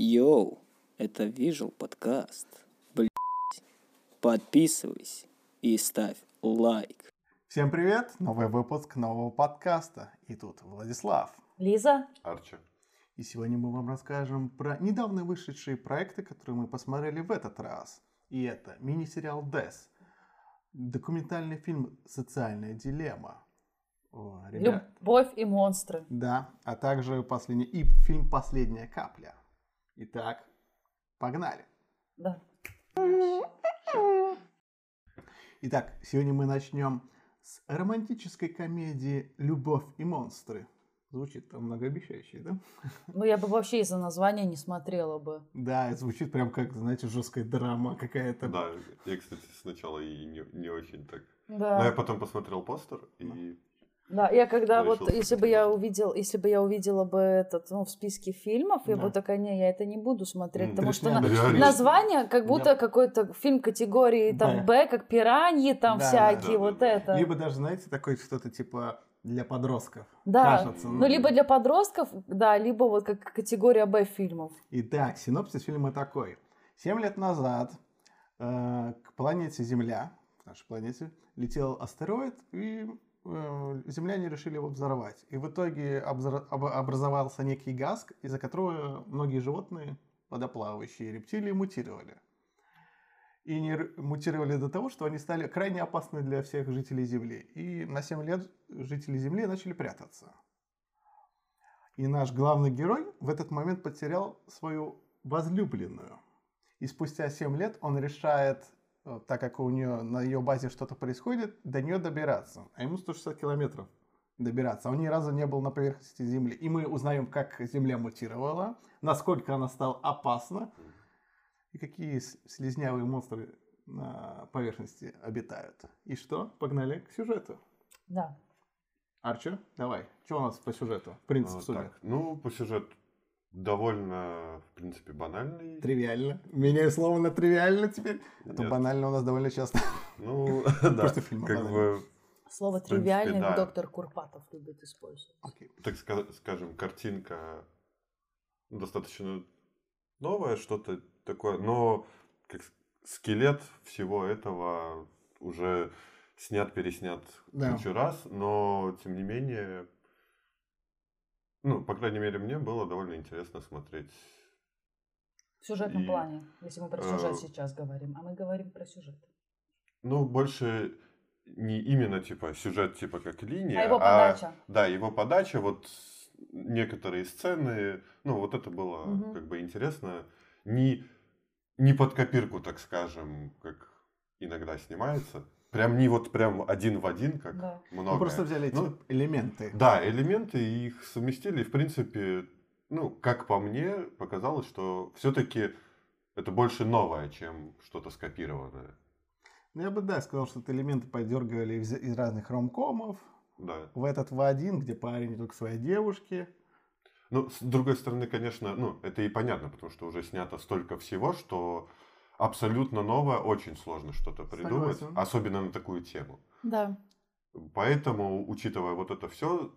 Йоу, это Visual подкаст. Блять. Подписывайся и ставь лайк. Всем привет! Новый выпуск нового подкаста. И тут Владислав. Лиза? Арчи. И сегодня мы вам расскажем про недавно вышедшие проекты, которые мы посмотрели в этот раз. И это мини-сериал «Дес», документальный фильм «Социальная дилемма». О, ребят, Любовь и монстры. Да, а также последний, и фильм «Последняя капля». Итак, погнали! Да. Итак, сегодня мы начнем с романтической комедии «Любовь и монстры». Звучит там многообещающе, да? Ну, я бы вообще из-за названия не смотрела бы. Да, звучит прям как, знаете, жесткая драма какая-то. Да, я, кстати, сначала и не, не очень так. Да. Но я потом посмотрел постер и... Да, я когда Решил вот, если бы я увидел, если бы я увидела бы этот, ну, в списке фильмов, я Да. бы такая, не, я это не буду смотреть, потому что на- название как будто Да. какой-то фильм категории там Да. Б, как пираньи там Да, да, всякие, да, вот да. это. Либо даже, знаете, такое что-то типа для подростков. Да, Кажется. ну, либо для подростков, да, либо вот как категория Б фильмов. Итак, синопсис фильма такой. Семь лет назад э, к планете Земля, к нашей планете, летел астероид, и земляне решили его взорвать. И в итоге образовался некий газ, из-за которого многие животные, водоплавающие рептилии, мутировали. И р- мутировали до того, что они стали крайне опасны для всех жителей Земли. И на 7 лет жители Земли начали прятаться. И наш главный герой в этот момент потерял свою возлюбленную. И спустя 7 лет он решает, э, так как у нее на ее базе что-то происходит, до нее добираться. А ему 160 километров добираться. А Он ни разу не был на поверхности Земли. И мы узнаем, как Земля мутировала, насколько она стала опасна, и какие с- слизнявые монстры на поверхности обитают. И что? Погнали к сюжету. Да. Арчи, давай. Что у нас по сюжету? Принцип а, судя. так, ну, по сюжету довольно, в принципе, банальный. Тривиально. Меняю слово на тривиально теперь. А то Нет. банально у нас довольно часто. Ну, да, Просто фильм как бы, Слово тривиальный да. доктор Курпатов любит использовать. Окей. так ска- скажем, картинка достаточно новая, что-то такое, но как скелет всего этого уже снят, переснят Да. кучу раз, но тем не менее, ну, по крайней мере, мне было довольно интересно смотреть. В сюжетном И, плане, если мы про э, сюжет сейчас говорим, а мы говорим про сюжет. Ну, больше не именно типа сюжет, типа как линия, А его подача. да, его подача, вот некоторые сцены, ну, вот это было Мгм. как бы интересно. Не, не под копирку, так скажем, как иногда снимается. Прям не вот прям один в один, как Да. много. Мы просто взяли эти Ну, элементы. Да, элементы и их совместили. И, в принципе, ну, как по мне, показалось, что все-таки это больше новое, чем что-то скопированное. Ну, я бы, да, сказал, что это элементы подергивали из, из разных ромкомов. Да. В этот в один, где парень только своей девушке. Ну, с другой стороны, конечно, ну, это и понятно, потому что уже снято столько всего, что абсолютно новое очень сложно что-то придумать, Согласен. особенно на такую тему. Да. Поэтому, учитывая вот это все,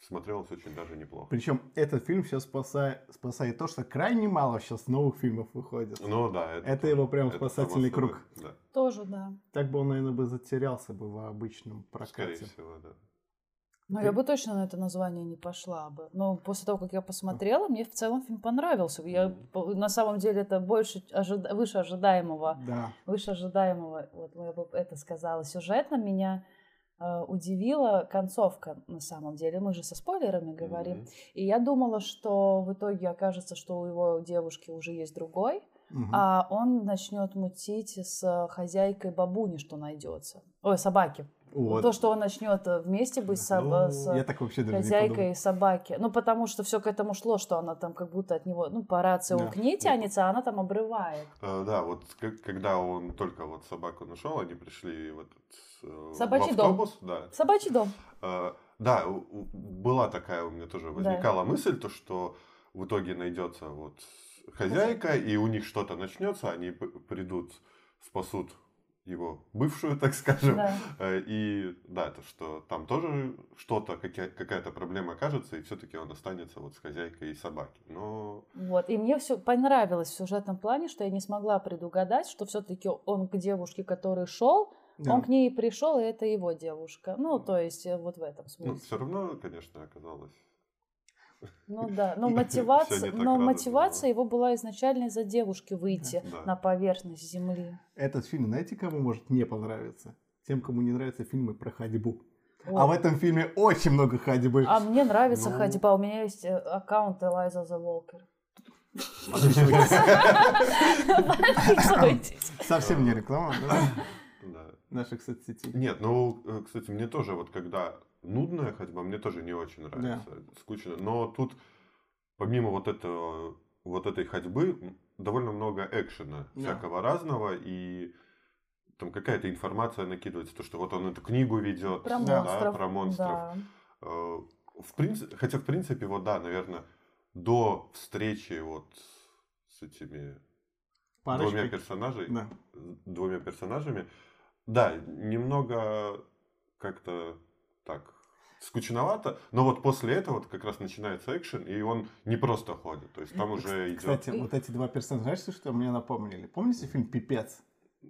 смотрелось очень даже неплохо. Причем этот фильм сейчас спасает, спасает то, что крайне мало сейчас новых фильмов выходит. Ну да, это, Это его прям это спасательный круг. Да, Тоже, да. Так бы он, наверное, бы затерялся бы в обычном скорее прокате. всего, да. Ну, я бы точно на это название не пошла бы. Но после того, как я посмотрела, мне в целом фильм понравился. Я на самом деле это больше ожида- выше ожидаемого. Да. Выше ожидаемого, вот я бы это сказала. Сюжетно меня э, удивила концовка на самом деле. Мы же со спойлерами говорим. Мгм. И я думала, что в итоге окажется, что у его девушки уже есть другой, Мгм. а он начнет мутить с хозяйкой бабуни, что найдется. Ой, собаки. Вот. То, что он начнет э, вместе быть с, Ну, с я так вообще даже хозяйкой собаки. Ну, потому что все к этому шло, что она там как будто от него, ну, по рации Да. он к ней тянется, а она там обрывает. Э, Да, вот к- когда он только вот собаку нашел, они пришли в этот э, в Собачий дом. автобус, да. Собачий дом. Э, Да, была такая у меня тоже возникала мысль, то что в итоге найдется вот хозяйка, и у них что-то начнется, они придут, спасут его бывшую, так скажем. Да. Э, И да, то, что там тоже что-то, какая- какая-то проблема окажется, и все-таки он останется вот с хозяйкой и собаки. Но Вот. И мне все понравилось в сюжетном плане, что я не смогла предугадать, что все-таки он к девушке, который шел, Да. он к ней пришел, и это его девушка. Ну, то есть, э, вот в этом ну, смысле. все равно, конечно, оказалось. Ну да, но мотивация, но мотивация его была изначально из-за девушки выйти на поверхность земли. Этот фильм, знаете, кому может не понравиться? Тем, кому не нравятся фильмы про ходьбу. Ой. А в этом фильме очень много ходьбы. А мне нравится Ну. ходьба. У меня есть э, аккаунт Элайза The Walker. Совсем не реклама, да? Да. Наших соцсетей. Нет, ну, э, кстати, мне тоже вот когда нудная ходьба, мне тоже не очень нравится, скучно. Но тут, помимо вот этого, вот этой ходьбы, довольно много экшена Да. всякого разного, и там какая-то информация накидывается, то, что вот он эту книгу ведет, Про Да, монстров. про монстров. Да. Э, В принципе, хотя, в принципе, вот да, наверное, до встречи вот с этими двумя Парочкой. персонажей, Да. двумя персонажами. Да, немного как-то так скучновато, но вот после этого вот как раз начинается экшен, и он не просто ходит, то есть там уже идет... Кстати, вот эти два персонажа, знаете, что мне напомнили? Помните фильм «Пипец»?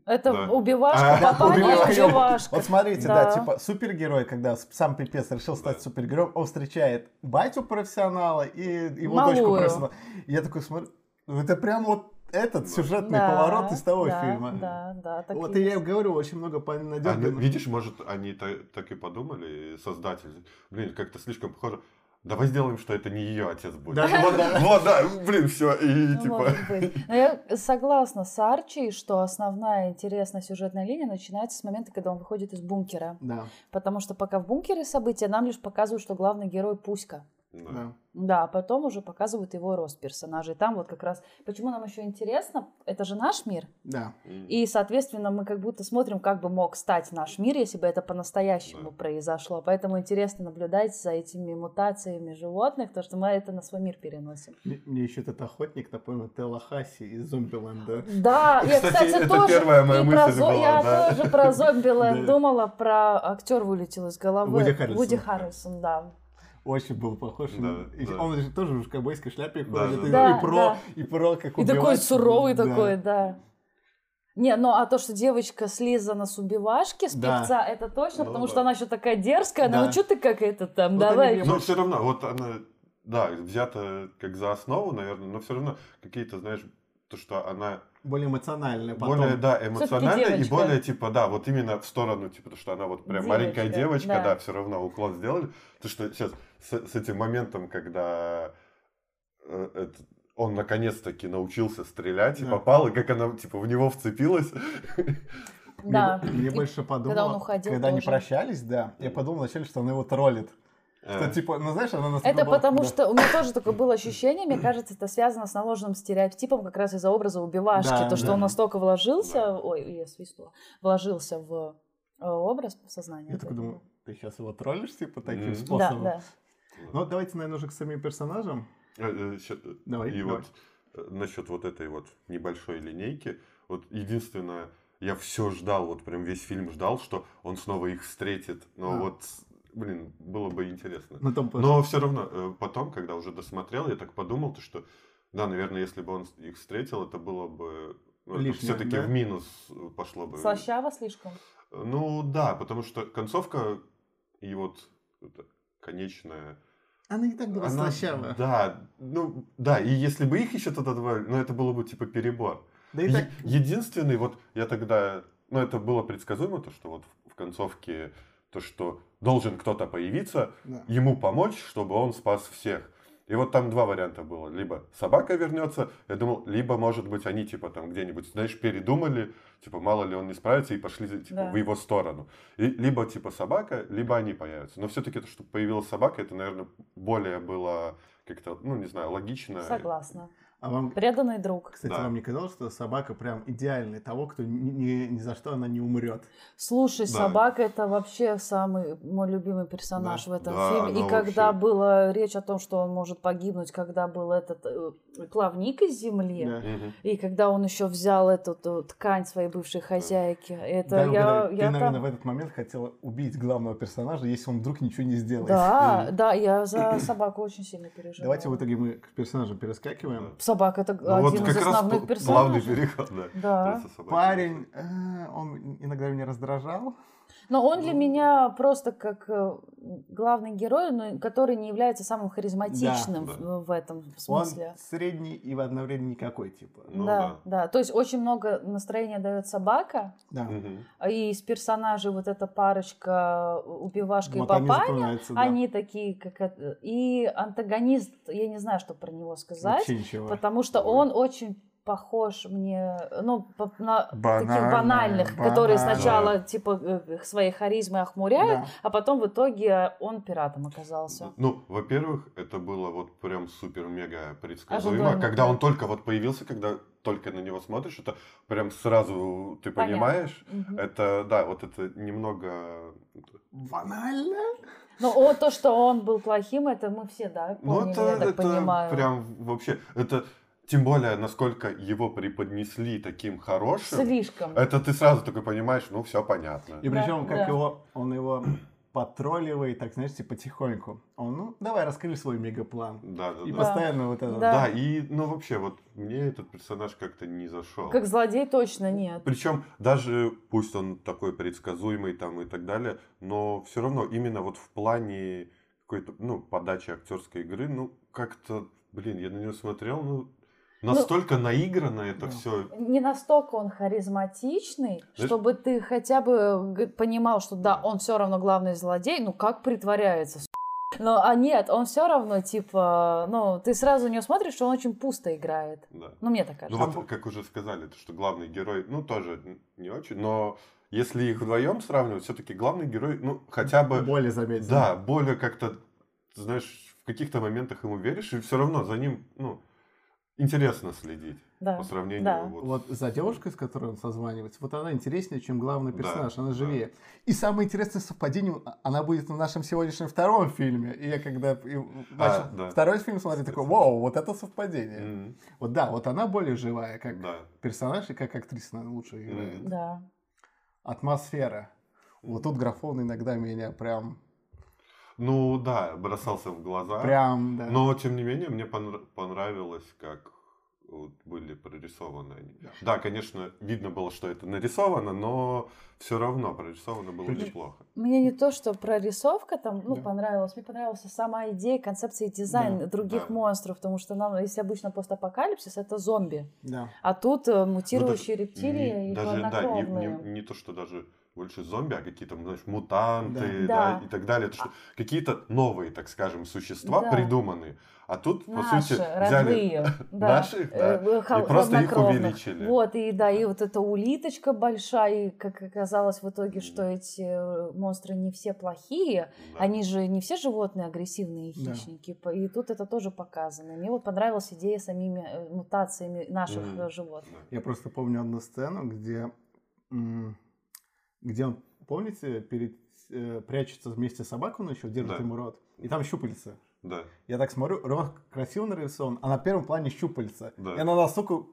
Это Да. убивашка, А, попали убивашка. убивашка. Вот смотрите, да. Да. типа супергерой, когда сам Пипец решил стать Да. супергероем, он встречает батю профессионала и его Малую. дочку профессионала. Я такой смотрю, ну это прям вот этот сюжетный Да, поворот из того да, фильма. Да, да, так Вот и я есть. и говорю, очень много понадёгано. видишь, может, они та- так и подумали, создатели. Блин, как-то слишком похоже. Давай сделаем, что это не ее отец будет. Да, вот, да. вот, да, блин, все, и Ну, типа... может быть. Но я согласна с Арчи, что основная интересная сюжетная линия начинается с момента, когда он выходит из бункера. Да, Потому что пока в бункере события нам лишь показывают, что главный герой Пуська. Да. да. Да, а потом уже показывают его рост персонажей. Там вот как раз... Почему нам еще интересно? Это же наш мир. Да. И, соответственно, мы как будто смотрим, как бы мог стать наш мир, если бы это по-настоящему Да. произошло. Поэтому интересно наблюдать за этими мутациями животных, потому что мы это на свой мир переносим. Мне, мне еще этот охотник напомнил Телахаси из Зомбиленда. Да, я, Кстати, это тоже, первая моя и мысль про зо- была, я да. тоже про Зомбиленд думала, про актер вылетел из головы. Вуди Харрельсон. Вуди Харрельсон, да. Очень был похож. Да, И да. Он же тоже в ковбойской шляпе Да, ходит. да, и, да. и про, Да, и про как И такой суровый Да. такой, да. Не, ну а то, что девочка слизана с убивашки, с Да. певца, это точно, Ну потому да. что она еще такая дерзкая, она, Да. ну что ты как это там, Вот давай. они Но все равно, вот она, да, взята как за основу, наверное, но все равно какие-то, знаешь, то, что она Более эмоциональная потом. более, да, эмоциональная и более, типа, да, вот именно в сторону, типа, то, что она вот прям Девочка, маленькая девочка, да. да, все равно уклон сделали. То, что сейчас с, с этим моментом, когда э, этот- он наконец-таки научился стрелять и Да. попал, и как она, типа, в него вцепилась. Мне, Да. мне И больше подумало, когда он уходил когда они прощались, да, я подумал вначале, что она его троллит. Что, Э, типа, ну знаешь, она Это была- потому да. что у меня тоже такое было ощущение, мне кажется, это связано с наложенным стереотипом как раз из-за образа убивашки, Да, то, что да. он настолько вложился, Да. ой, я свистнула, вложился в э, образ в сознание. Я такой думаю, ты сейчас его троллишь, типа, таким да, способом? да. Ну, давайте, наверное, уже к самим персонажам. э, э, э, Давай, И давай. вот насчет вот этой вот небольшой линейки, вот единственное, я все ждал, вот прям весь фильм ждал, что он снова их встретит. Но А. вот, блин, было бы интересно. На том Но все равно, потом, когда уже досмотрел, я так подумал, то, что, да, наверное, если бы он их встретил, это было бы Лишнее, все-таки да? в минус пошло бы. Слащаво слишком. Ну да, потому что концовка и вот это конечная Она и так была она- слащавая. Да, ну да, и если бы их еще туда добавили, ну это было бы типа перебор. Да и Е- так... Единственный, вот я тогда, ну это было предсказуемо, то что вот в, в концовке, то что должен кто-то появиться, да. ему помочь, чтобы он спас всех. И вот там два варианта было. Либо собака вернется, я думал, либо, может быть, они типа там где-нибудь, знаешь, передумали, типа, мало ли он не справится, и пошли типа, Да. в его сторону. И, либо типа собака, либо они появятся. Но все-таки то, что появилась собака, это, наверное, более было как-то, ну, не знаю, логично. Согласна. А вам, Преданный друг. кстати, Да. вам не казалось, что собака прям идеальный того, кто ни, ни- ни за что она не умрет? Слушай, Да. собака это вообще самый мой любимый персонаж Да. в этом Да, фильме. И она когда вообще- была речь о том, что он может погибнуть, когда был этот э, плавник из земли, Да. И когда он еще взял эту ту ткань своей бывшей хозяйки, это Дай я, угадаю, я ты, наверное, там- в этот момент хотела убить главного персонажа, если он вдруг ничего не сделает. Да, да, я за собаку очень сильно переживала. Давайте в итоге мы к персонажам перескакиваем. Собака это Ну, вот один из как раз основных персонажей. главный переход, да. Да. Парень, э, он иногда меня раздражал. Но он для Ну. меня просто как э, главный герой, но который не является самым харизматичным Да, в- да. в этом Он смысле. средний и одновременно никакой, типа. Ну да, да. да. То есть очень много настроения дает собака, Да. Мгм. и из персонажей вот эта парочка убивашка Вот и они папаня, запоминаются, да. они такие как это- и антагонист, я не знаю, что про него сказать, Вообще ничего. потому что он очень похож мне, ну, на таких Банально, банальных, которые банально. сначала типа э, своей харизмой охмуряют, Да. а потом в итоге он пиратом оказался. Ну, во-первых, это было вот прям супер-мега предсказуемо. Ожидаемо, Когда да. он только вот появился, когда только на него смотришь, это прям сразу ты Понятно. понимаешь. Мгм. Это, да, вот это немного... Банально? Ну, о, то, что он был плохим, это мы все, да, Ну, поняли, это, я так это понимаю. прям вообще... Это тем более, насколько его преподнесли таким хорошим, Слишком. это ты сразу такой понимаешь, ну, все понятно. И Да, причем, как да. его, он его потролливает, так, знаешь, типа потихоньку. Он, ну, давай, раскрой свой мегаплан. Да, да, И да. постоянно вот это. Да. Да, и, ну, вообще, вот мне этот персонаж как-то не зашел. Как злодей точно нет. Причем даже пусть он такой предсказуемый там и так далее, но все равно именно вот в плане какой-то, ну, подачи актерской игры, ну, как-то, блин, я на него смотрел, ну, настолько наигранно это Да. все. Не настолько он харизматичный, Знаешь- чтобы ты хотя бы понимал, что да, он все равно главный злодей, ну как притворяется. Но, а нет, он все равно, типа, ну, ты сразу на него смотришь, что он очень пусто играет. Да. Ну, мне так Ну кажется. вот, как уже сказали, то, что главный герой, ну, тоже не очень, но если их вдвоем сравнивать, все-таки главный герой, ну, хотя бы, Более заметно. да, более как-то, знаешь, в каких-то моментах ему веришь, и все равно за ним, ну, интересно следить да. по сравнению да. вот, Вот за девушкой, с которой он созванивается, вот она интереснее, чем главный Да, персонаж, она да. живее. И самое интересное совпадение, а- она будет в нашем сегодняшнем втором фильме. И я когда и начал да. второй фильм смотреть, такой, вау, вот это совпадение. М, Вот да, вот она более живая, как да. персонаж и как актриса она лучше играет. Мгм. Да. Атмосфера. Вот тут графон иногда меня прям, Ну да, бросался в глаза. прям, да. Но тем не менее мне понра- понравилось, как вот были прорисованы они. Да, конечно, видно было, что это нарисовано, но все равно прорисовано было Причем- неплохо. Мне не то, что прорисовка там, ну, Да. понравилась. Мне понравилась сама идея, концепция и дизайн Да, других да. монстров, потому что нам, если обычно постапокалипсис, это зомби. Да. А тут э, Ну, мутирующие даже рептилии не- и даже, да, не, не- не то, что даже больше зомби, а какие-то, знаешь, мутанты, Да. да, и так далее. Что какие-то новые, так скажем, существа Да. придуманные. А тут, по Наши, сути, взяли родные. да. наших, да, Э, хол- и просто их увеличили. Вот, и да, и вот эта улиточка большая, и как оказалось в итоге, что эти э, монстры не все плохие, Да. они же не все животные агрессивные Да. хищники, по- и тут это тоже показано. Мне вот понравилась идея самими э, мутациями наших э, животных. Да. Я просто помню одну сцену, где, м, где он, помните, перед, э, прячется вместе с собакой ночью, держит Да. ему рот, и там щупальца. Да. Я так смотрю, рот красиво нарисован, а на первом плане щупальца. Да. И она настолько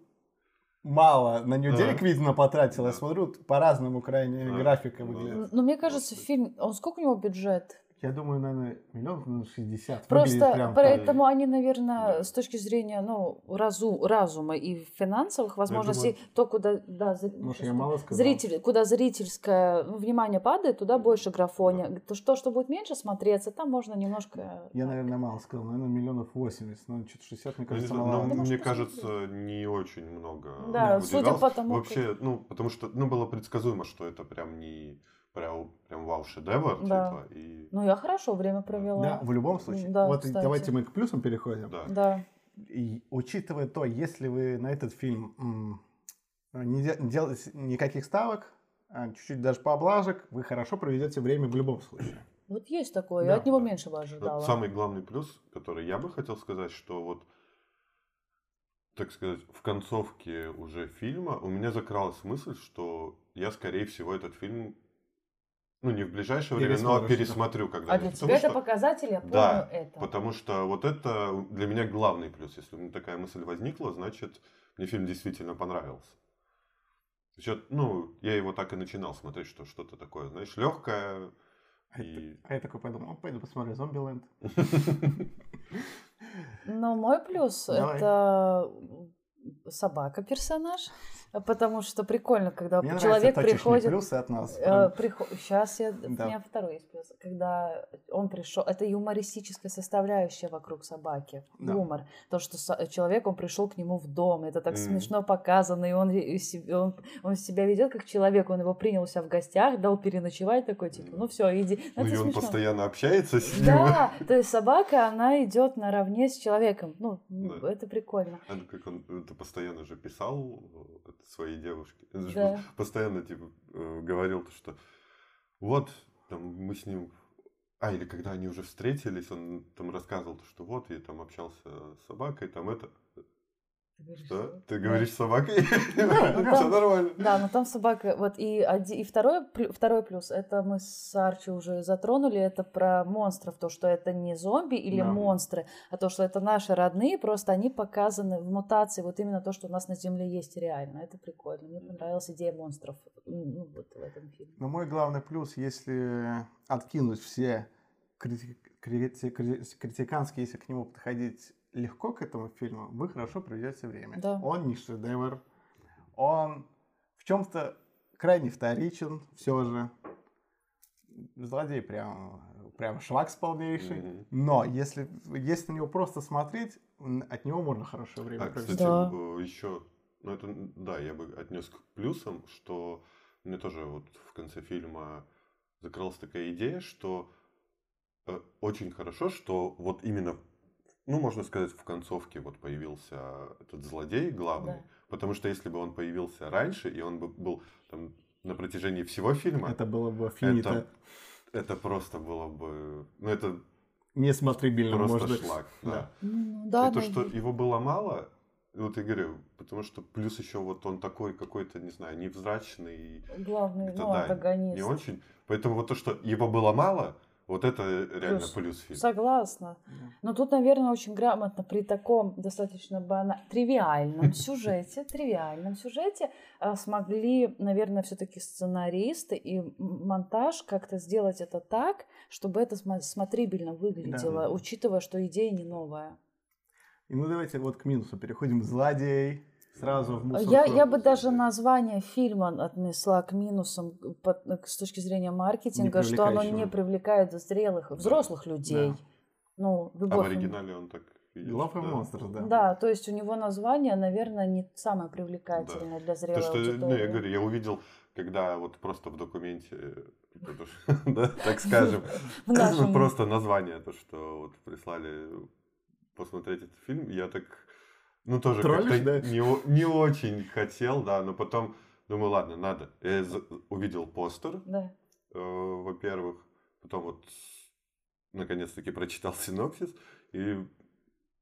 мало на нее Да. денег, видно, потратила. Я смотрю, по-разному крайне Да. графика выглядит. Ну, мне кажется, фильм, он сколько у него бюджет? Я думаю, наверное, миллион ну, 60. Просто прям так. поэтому они, наверное, Да. с точки зрения ну, разу, разума и финансовых возможностей, то, куда да, Может, я мало сказал? зритель, куда зрительское ну, внимание падает, туда больше графония. То, что, что будет меньше смотреться, там можно немножко... Я, наверное, мало сказал. Наверное, миллионов 80. Ну, что-то 60, мне не кажется, знаю, мало. но мне посмотреть. кажется, не очень много. Да, судя по тому, Вообще, ну, потому что, ну, было предсказуемо, что это прям не прям, прям вау-шедевр, Да. типа, и... Ну, я хорошо время провела. Да, в любом случае. Да, вот кстати. давайте мы к плюсам переходим. Да. Да. И учитывая то, если вы на этот фильм м, не де- делаете никаких ставок, а чуть-чуть даже поблажек, вы хорошо проведете время в любом случае. Вот есть такое. Да. Я от него меньше бы Но ожидала. самый главный плюс, который я бы хотел сказать, что вот так сказать, в концовке уже фильма у меня закралась мысль, что я, скорее всего, этот фильм, ну, не в ближайшее время, но пересмотрю А для тебя Потому это что- показатель, я помню Да, это. Потому что вот это для меня главный плюс. Если у меня такая мысль возникла, значит, мне фильм действительно понравился. Причем, ну, я его так и начинал смотреть, что что-то такое, знаешь, легкое. А И... я- А я такой подумал, «О, пойду посмотрю Зомбиленд. Но мой плюс это собака персонаж, потому что прикольно, когда Мне человек точечные приходит. плюсы от нас. Э, Сейчас я... Да. У меня второй есть плюс. Когда он пришел... Это юмористическая составляющая вокруг собаки. Да. Юмор. То, что со- человек, он пришел к нему в дом. Это так Мгм. смешно показано. И он, и се- он, он себя ведет как человек. Он его принял у себя в гостях, дал переночевать. Такой, типа, ну все, иди. Ну, Это и он смешно. постоянно общается с ним. Да, то есть собака, она идет наравне с человеком. Ну, Да. это прикольно. Ну, как он это постоянно же писал э, это своей девушке. Да. Постоянно типа э, говорил, то, что вот там мы с ним. А, или когда они уже встретились, он там рассказывал, то, что вот я там общался с собакой, там это. Ты говоришь, Что? что? Ты Да. говоришь с собакой? ну Все нормально. Да, но там собака, вот и, оди- и второй, второй плюс, это мы с Арчи уже затронули, это про монстров, то, что это не зомби или Да. монстры, а то, что это наши родные, просто они показаны в мутации, вот именно то, что у нас на Земле есть реально, это прикольно, мне понравилась идея монстров, ну, вот в этом фильме. Но мой главный плюс, если откинуть все крити- крити- крити- критиканские, если к нему подходить легко к этому фильму, вы хорошо проведете время. Да. Он не шедевр, он в чем-то крайне вторичен все же. Злодей прям, прям швакс полнейший. Мгм. Но если, если на него просто смотреть, от него можно хорошее время А, провести. кстати, Да. еще, ну это, да, я бы отнес к плюсам, что мне тоже вот в конце фильма закралась такая идея, что э, очень хорошо, что вот именно, ну, можно сказать, в концовке вот появился этот злодей главный, Да. потому что если бы он появился раньше, и он бы был там на протяжении всего фильма, Это было бы финита. это, это просто было бы, ну, это Несмотрибельно, просто может быть. шлак, Да. да. Ну, да, и то, что его было мало, вот я говорю, потому что плюс еще вот он такой какой-то, не знаю, невзрачный, главный, ну, да, антагонист. не очень. Поэтому вот то, что его было мало, вот это реально Плюс. плюс, фильма. Согласна. Но тут, наверное, очень грамотно при таком достаточно бана... тривиальном сюжете, тривиальном сюжете а, смогли, наверное, все-таки сценаристы и монтаж как-то сделать это так, чтобы это смотрибельно выглядело, Да. учитывая, что идея не новая. И ну давайте вот к минусу переходим. Злодей. Сразу в мусорку. Я, я бы даже название фильма отнесла к минусам по- с точки зрения маркетинга, что оно не привлекает зрелых, взрослых людей. Да. Ну, А любовь. в оригинале он так Love and да. Monsters, да. Да, то есть у него название, наверное, не самое привлекательное для зрелой То, что, ну, я аудитории. говорю, я увидел, когда вот просто в документе, да, так скажем, просто название, то, что вот прислали посмотреть этот фильм, я так, ну, тоже Троллишь, как-то да? не, не очень хотел, да, но потом думаю, ладно, надо. Я за- увидел постер, Да. э, во-первых, потом вот наконец-таки прочитал синопсис и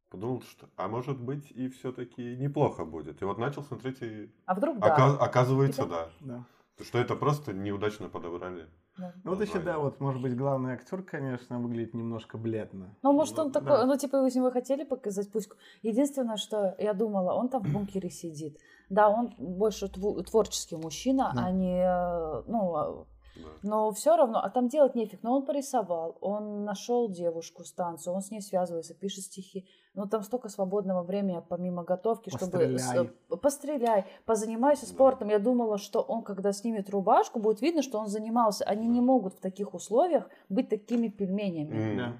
подумал, что, а может быть и все-таки неплохо будет. И вот начал смотреть и А вдруг да? ока- оказывается, И да. Да. Что это просто неудачно подобрали. Да. Ну вот еще, да, вот, может быть, главный актер, конечно, выглядит немножко бледно. Ну, может, Ну, он такой, да. ну, типа, вы с него хотели показать пусть. Единственное, что я думала, он там в бункере сидит. Да, он больше творческий мужчина, Да. а не, э, ну, а, Да. но все равно, а там делать нефиг. Но он порисовал, он нашел девушку с танцу, он с ней связывается, пишет стихи. Ну, там столько свободного времени, помимо готовки, чтобы... Постреляй. с- Постреляй, позанимайся Да. спортом. Я думала, что он, когда снимет рубашку, будет видно, что он занимался. Они не могут в таких условиях быть такими пельменями. Да.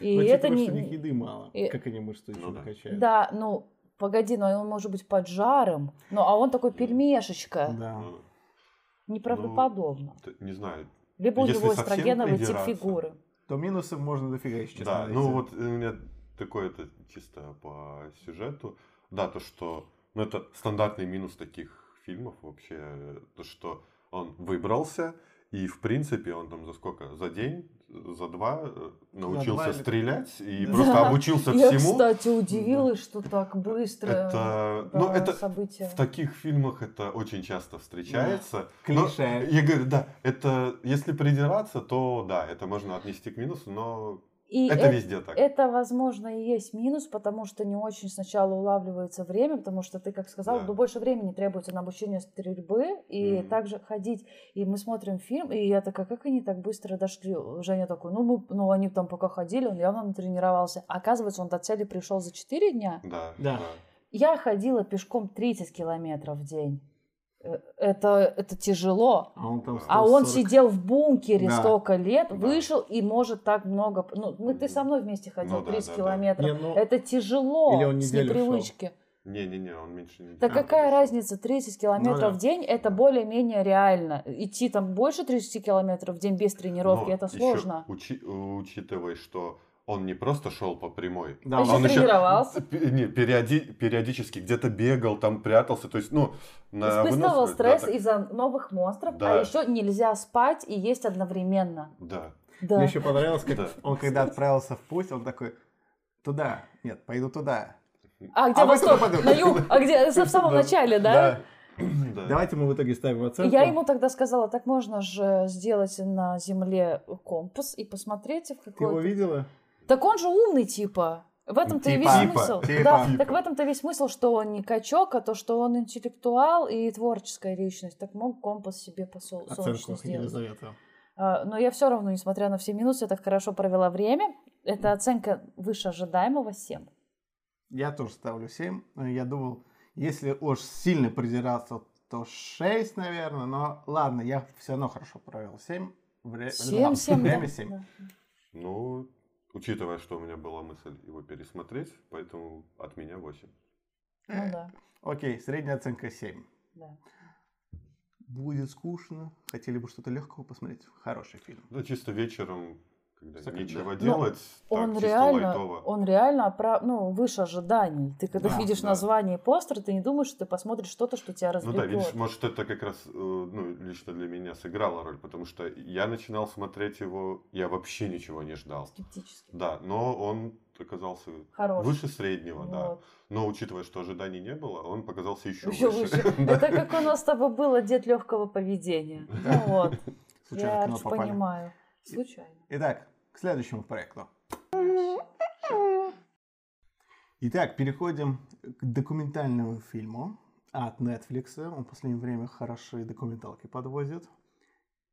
И Но это учитывая, не... что у них еды мало. и- Как они мышцы еще Ну да. накачают. Да, ну, погоди, но он может быть поджаром. Ну, а он такой пельмешечка. Да. Ну, Неправдоподобно. т- не знаю. Либо у если него совсем эстрогеновый тип фигуры. То минусов можно дофига еще, Да, найти. ну вот у меня такое это чисто по сюжету. Да, то, что... Ну, это стандартный минус таких фильмов вообще. То, что он выбрался, и, в принципе, он там за сколько? За день за два э, научился или- стрелять и Да. просто обучился Я, всему. кстати, удивилась, что так быстро Это, да, ну, это события. в таких фильмах это очень часто встречается. Но Клише. я говорю, да, это если придираться, то да, это можно отнести к минусу, но И это э- везде так. Это, возможно, и есть минус, потому что не очень сначала улавливается время, потому что ты, как сказал, Да. ну, больше времени требуется на обучение стрельбы и Мгм. также ходить. И мы смотрим фильм, и я такая, как они так быстро дошли? Женя такой, ну, мы, ну они там пока ходили, он явно натренировался. Оказывается, он до цели пришел за 4 дня. Да, Да. Я ходила пешком 30 километров в день. Э, Это, это тяжело. А он там А он 140. сидел в бункере Да. столько лет, Да. вышел и может так много... Ну, мы, ты со мной вместе ходил Ну да, 30 да, да. километров. Не, ну, Это тяжело Или он с шел. непривычки. Не-не-не, он меньше не Так А, какая разница, 30 километров Ну да. в день, это более-менее реально. Идти там больше 30 километров в день без тренировки, Но это сложно. учи- учитывая, что он не просто шел по прямой, Да, А он ещё тренировался. не, периоди- периодически где-то бегал, там прятался, то есть, ну, на Испытывал выносливость, стресс да, так- из-за новых монстров, Да. а еще нельзя спать и есть одновременно. Да. Да. Мне еще понравилось, как Да. он когда отправился в путь, он такой, туда, нет, пойду туда. А где А восток? На юг? А где? В самом Да. начале, да? Да. Давайте мы в итоге ставим оценку. Я ему тогда сказала, так можно же сделать на Земле компас и посмотреть в Ты его какой видела? Так он же умный, типа. В этом-то и Типа. весь Типа. смысл. Типа. Да, Типа. так в этом-то весь смысл, что он не качок, а то, что он интеллектуал и творческая личность. Так мог компас себе по сол- Оценку солнечный сделать. Елизавета. Но я все равно, несмотря на все минусы, я так хорошо провела время. Это оценка выше ожидаемого 7. Я тоже ставлю 7. Я думал, если уж сильно придираться, то 6, наверное. Но ладно, я все равно хорошо провел. 7. Вре... 7, 7, Время 7. Ну, учитывая, что у меня была мысль его пересмотреть, поэтому от меня 8. Ну да, Окей, средняя оценка 7. да. Будет скучно. Хотели бы что-то легкого посмотреть? Хороший фильм. Да, чисто вечером, когда Всякое, нечего да. делать, так, Он реально, лайтово. он реально опра- ну, выше ожиданий. Ты когда Да, видишь да. название и постер, ты не думаешь, что ты посмотришь что-то, что тебя Ну развлекет. да, видишь, может, это как раз, э, ну, лично для меня сыграло роль, потому что я начинал смотреть его, я вообще ничего не ждал. Скептически. Да, но он оказался Хороший. выше среднего, да. Вот. Но учитывая, что ожиданий не было, он показался еще, Еще выше. выше. Да. Это как у нас с тобой было дед легкого поведения. Ну вот, Случайно я понимаю. Случайно. Итак, к следующему проекту. Итак, переходим к документальному фильму от Netflix. Он в последнее время хорошие документалки подвозит.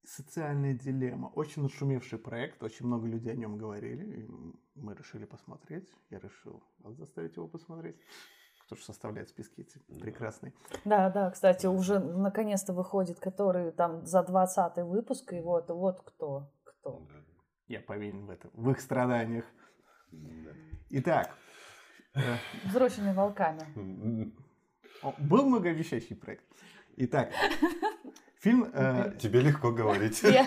Социальная дилемма. Очень нашумевший проект, очень много людей о нем говорили. и мы решили посмотреть. Я решил вас заставить его посмотреть. Кто же составляет списки эти прекрасные. Да, да, кстати, уже наконец-то выходит, который там за 20 выпуск, и вот, вот кто, кто. Да. Я повинен в этом, в их страданиях. Да. Итак, э, Взросленными волками. Был многообещающий проект. Итак, фильм... э, Тебе легко говорить. Я,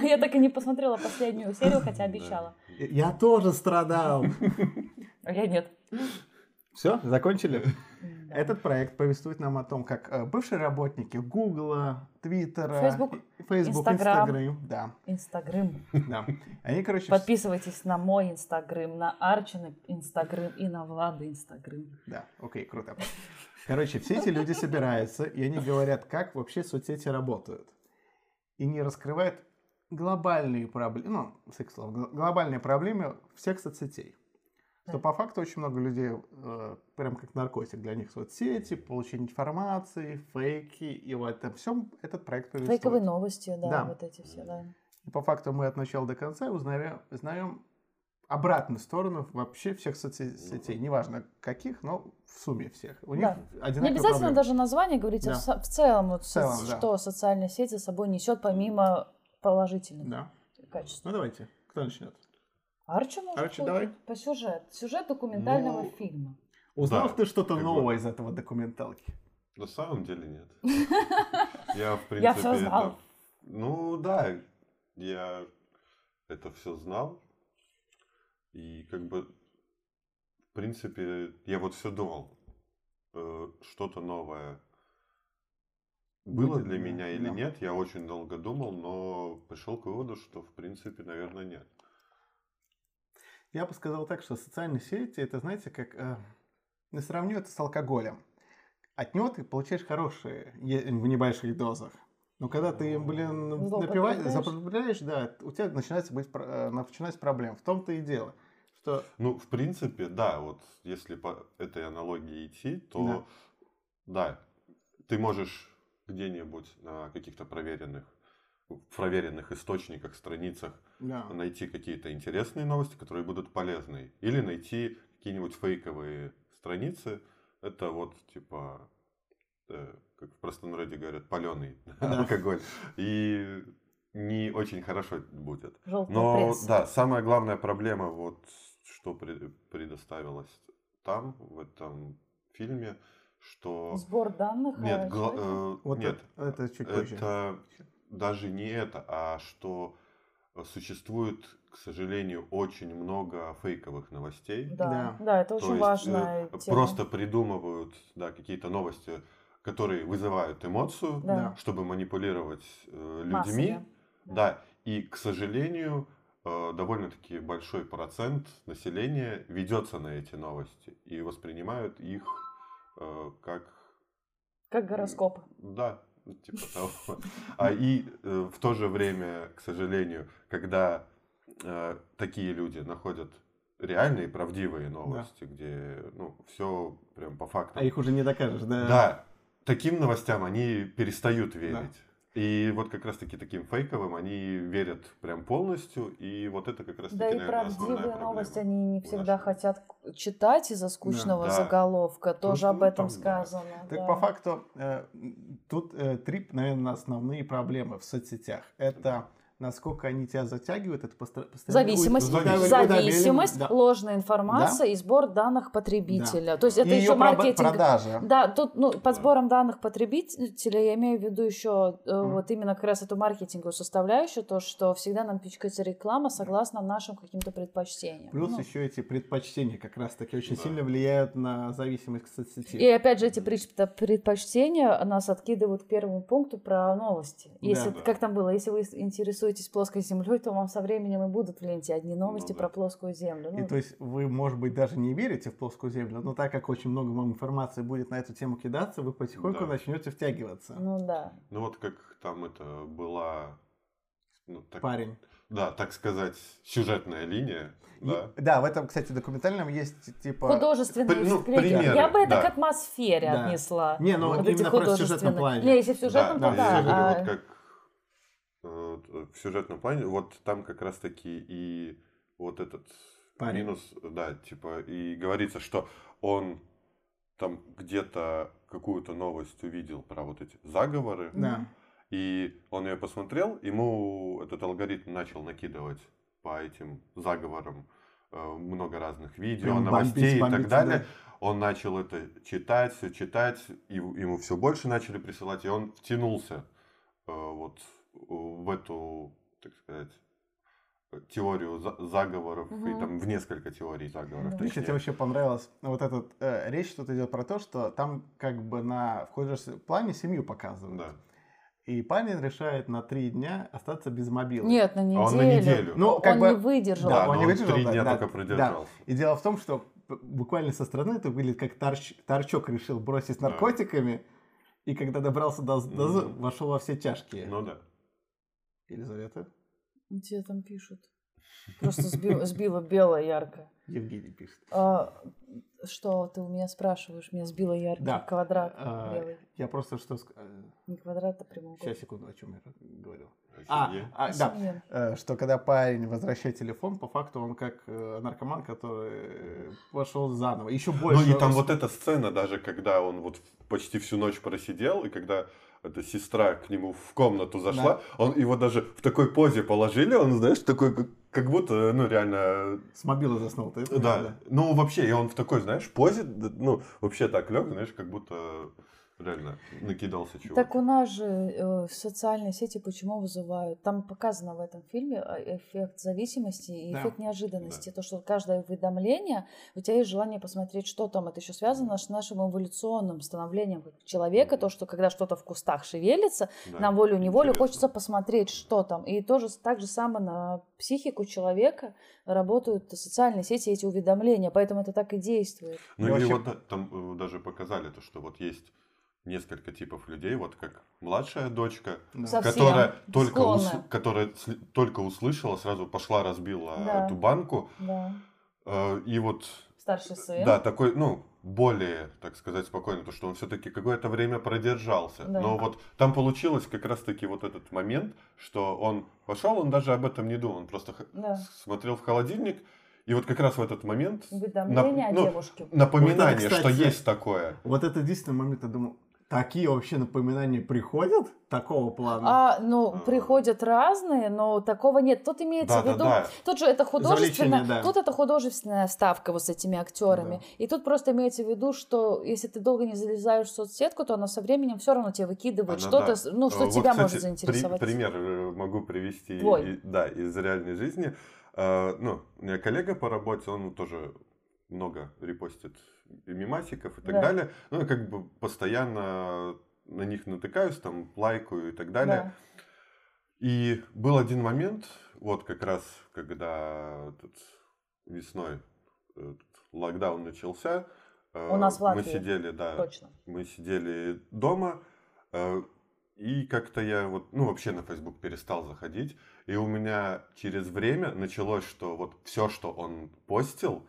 я так и не посмотрела последнюю серию, хотя обещала. я тоже страдал. А я нет. Все, закончили? Да. Этот проект повествует нам о том, как э, бывшие работники Гугла, Твиттера, Facebook, Facebook, Instagram. Инстаграм, да, Инстаграм. да. Они, короче, Подписывайтесь на мой Инстаграм, на Арчины Инстаграм и на Влада Инстаграм. Да, окей, круто. Короче, все эти люди собираются, и они говорят, как вообще соцсети работают. И не раскрывают глобальные проблемы, ну, с их слов, гл- глобальные проблемы всех соцсетей. Что по факту очень много людей, э, прям как наркотик для них соцсети, получение информации, фейки, и в этом всем этот проект повествует. Фейковые новости, да, Да. вот эти все, да. И по факту мы от начала до конца узнаем, узнаем обратную сторону вообще всех соцсетей, неважно каких, но в сумме всех. У них Да. одинаковые Не обязательно проблемы. даже название говорить, а Да. в со- в целом, вот, В целом, со- да. что социальная сеть за собой несет помимо положительных Да. качеств. Ну давайте, кто начнет? Арчи может Арчи, быть, давай. по сюжету. Сюжет документального Ну, фильма. Узнал Да, ты что-то новое из этого документалки? На самом деле нет. Я, в принципе, Я это- знал. Ну да, я это все знал. И как бы, в принципе, я вот все думал, э, что-то новое было Будет, для меня или да. нет, я очень долго думал, но пришел к выводу, что в принципе, наверное, нет. Я бы сказал так, что социальные сети, это, знаете, как... Э, сравню это с алкоголем. От него ты получаешь хорошие в небольших дозах. Но когда ты, блин, напиваешь, Злоупотребляешь? запотребляешь, да, у тебя начинается быть э, начинается проблем. В том-то и дело, что Ну, в принципе, да, вот если по этой аналогии идти, то да, ты можешь где-нибудь на каких-то проверенных в проверенных источниках, страницах да, найти какие-то интересные новости, которые будут полезны. Или найти какие-нибудь фейковые страницы. Это вот типа, э, как в простонародье говорят, паленый Да. алкоголь. И не очень хорошо будет. Желтая Но пресса. да, самая главная проблема, вот что пре- предоставилось там, в этом фильме, что... Сбор данных. Нет, о гла- э, вот нет, это, это чуть позже. это даже не это, а что существует, к сожалению, очень много фейковых новостей. Да, да. да, это То очень есть, важная э, тема. Просто придумывают да, какие-то новости, которые вызывают эмоцию, Да. чтобы манипулировать э, людьми. Массами. Да, и, к сожалению, э, довольно-таки большой процент населения ведется на эти новости и воспринимают их э, как Как гороскоп. да, ну, типа того. А и э, в то же время, к сожалению, когда э, такие люди находят реальные, правдивые новости, где ну, все прям по факту. А их уже не докажешь, да? Да, таким новостям они перестают верить. И вот как раз-таки таким фейковым они верят прям полностью, и вот это как раз-таки, Да и наверное, правдивые новости они не всегда нашем- хотят читать из-за скучного Да. заголовка. Тоже что, об ну, этом там, да. сказано. Так да. по факту э, тут э, три, наверное, основные проблемы в соцсетях. Это насколько они тебя затягивают, это постоянно... Зависимость, зависимость. зависимость, Да. ложная информация и сбор данных потребителя. То есть это И еще маркетинг. продажа. Да, тут ну, под Да. сбором данных потребителя я имею в виду еще э, Мгм. вот именно как раз эту маркетинговую составляющую, то, что всегда нам пичкается реклама согласно нашим каким-то предпочтениям. Плюс Ну, еще эти предпочтения как раз-таки очень Да. сильно влияют на зависимость к соцсети. И опять же эти предпо- предпочтения нас откидывают к первому пункту про новости. Если, Да. как там было, если вы интересуетесь плоской землей, то вам со временем и будут в ленте одни новости Ну да. про плоскую землю. И Ну, то есть вы, может быть, даже не верите в плоскую землю, но так как очень много вам информации будет на эту тему кидаться, вы потихоньку Да. начнете втягиваться. ну да. Ну вот как там это была... ну, так- Парень. Да, так сказать, сюжетная линия. И- Да. да, в этом, кстати, документальном есть типа... Художественные при- ну, примеры, Я бы это да. к атмосфере Да. отнесла. Не, ну Вот вот именно просто в сюжетном плане. Не, если в сюжетном, да, то да, да. а- вот как в сюжетном плане, вот там как раз-таки и вот этот Парень. минус, да, типа, и говорится, что он там где-то какую-то новость увидел про вот эти заговоры, Да. и он ее посмотрел, ему этот алгоритм начал накидывать по этим заговорам э, много разных видео, Прям бомбить, новостей и бомбить, так далее. да. Он начал это читать, все читать, и ему все больше начали присылать, и он втянулся э, вот в эту, так сказать, теорию за- заговоров, и Мгм. там в несколько теорий заговоров. Да. Мне, кстати, точнее. вообще понравилось вот этот э, речь тут идет про то, что там как бы на в художественном плане семью показывают. Да. И парень решает на три дня остаться без мобилы. Нет, на А неделю. он на неделю. Ну, как он бы- не выдержал. Да, Да, он не выдержал, три да, дня да, только да. продержался. И дело в том, что буквально со стороны это выглядит как торч- торчок решил бросить с Да. наркотиками, и когда добрался до, до Мгм. вошел во все тяжкие. Ну да. Елизавета? Тебе там пишут. Просто сбила, сбила белое яркое. Евгений пишет. А, что ты у меня спрашиваешь? Меня сбила яркий Да. квадрат А, белый. Я просто что... э, Не квадрат, а Сейчас, прямоугольник. секунду, о чем я говорил. А, А, а, да. Э, что когда парень возвращает телефон, по факту он как э, наркоман, который э, пошел заново. Еще больше. Ну и там вот эта сцена даже, когда он вот почти всю ночь просидел, и когда эта сестра к нему в комнату зашла, он его даже в такой позе положили, он, знаешь, такой, как, будто, ну, реально, С мобилы заснул. Ты да, ну, вообще, и он в такой, знаешь, позе, ну, вообще так лег, знаешь, как будто реально накидался чувак. Так у нас же э, социальные сети почему вызывают? Там показано в этом фильме э, эффект зависимости и Да. эффект неожиданности. То, что каждое уведомление, у тебя есть желание посмотреть, что там. Это еще связано с нашим эволюционным становлением человека. То, что когда что-то в кустах шевелится, Да, на волю-неволю хочется посмотреть, что там. И тоже так же самое на психику человека работают социальные сети, эти уведомления. Поэтому это так и действует. Ну И вообще- вот да, там э, даже показали то, что вот есть несколько типов людей, вот как младшая дочка, Да. Совсем которая только, ус- которая только услышала, сразу пошла, разбила Да. эту банку. Да. Э, И вот, Старший сын. да, такой, ну, более, так сказать, спокойно, то, что он все-таки какое-то время продержался. Да. Но вот там получилось как раз-таки вот этот момент, что он пошел, он даже об этом не думал, он просто Да. смотрел в холодильник, и вот как раз в этот момент нап- ну, девушке. напоминание, Вот это, что кстати, есть такое. Вот это единственный момент, я думаю, такие вообще напоминания приходят такого плана? А, ну, А. приходят разные, но такого нет. Тут имеется в виду, Да-да-да. тут же это художественная, да. тут это художественная ставка вот с этими актерами. Да. И тут просто имеется в виду, что если ты долго не залезаешь в соцсетку, то она со временем все равно тебе выкидывает Она, что-то, да. ну, что вот, тебя кстати, может при- заинтересовать. пример э, могу привести Твой. и- да, из реальной жизни. Э, Ну, у меня коллега по работе, он тоже много репостит и мемасиков и так Да. далее. Ну, как бы постоянно на них натыкаюсь, там, лайкаю и так далее. Да. И был один момент, вот как раз, когда тут весной этот локдаун начался, э, У нас в мы Латвии. сидели, да, Точно. мы сидели дома, э, и как-то я вот, ну, вообще на Facebook перестал заходить, и у меня через время началось, что вот все, что он постил,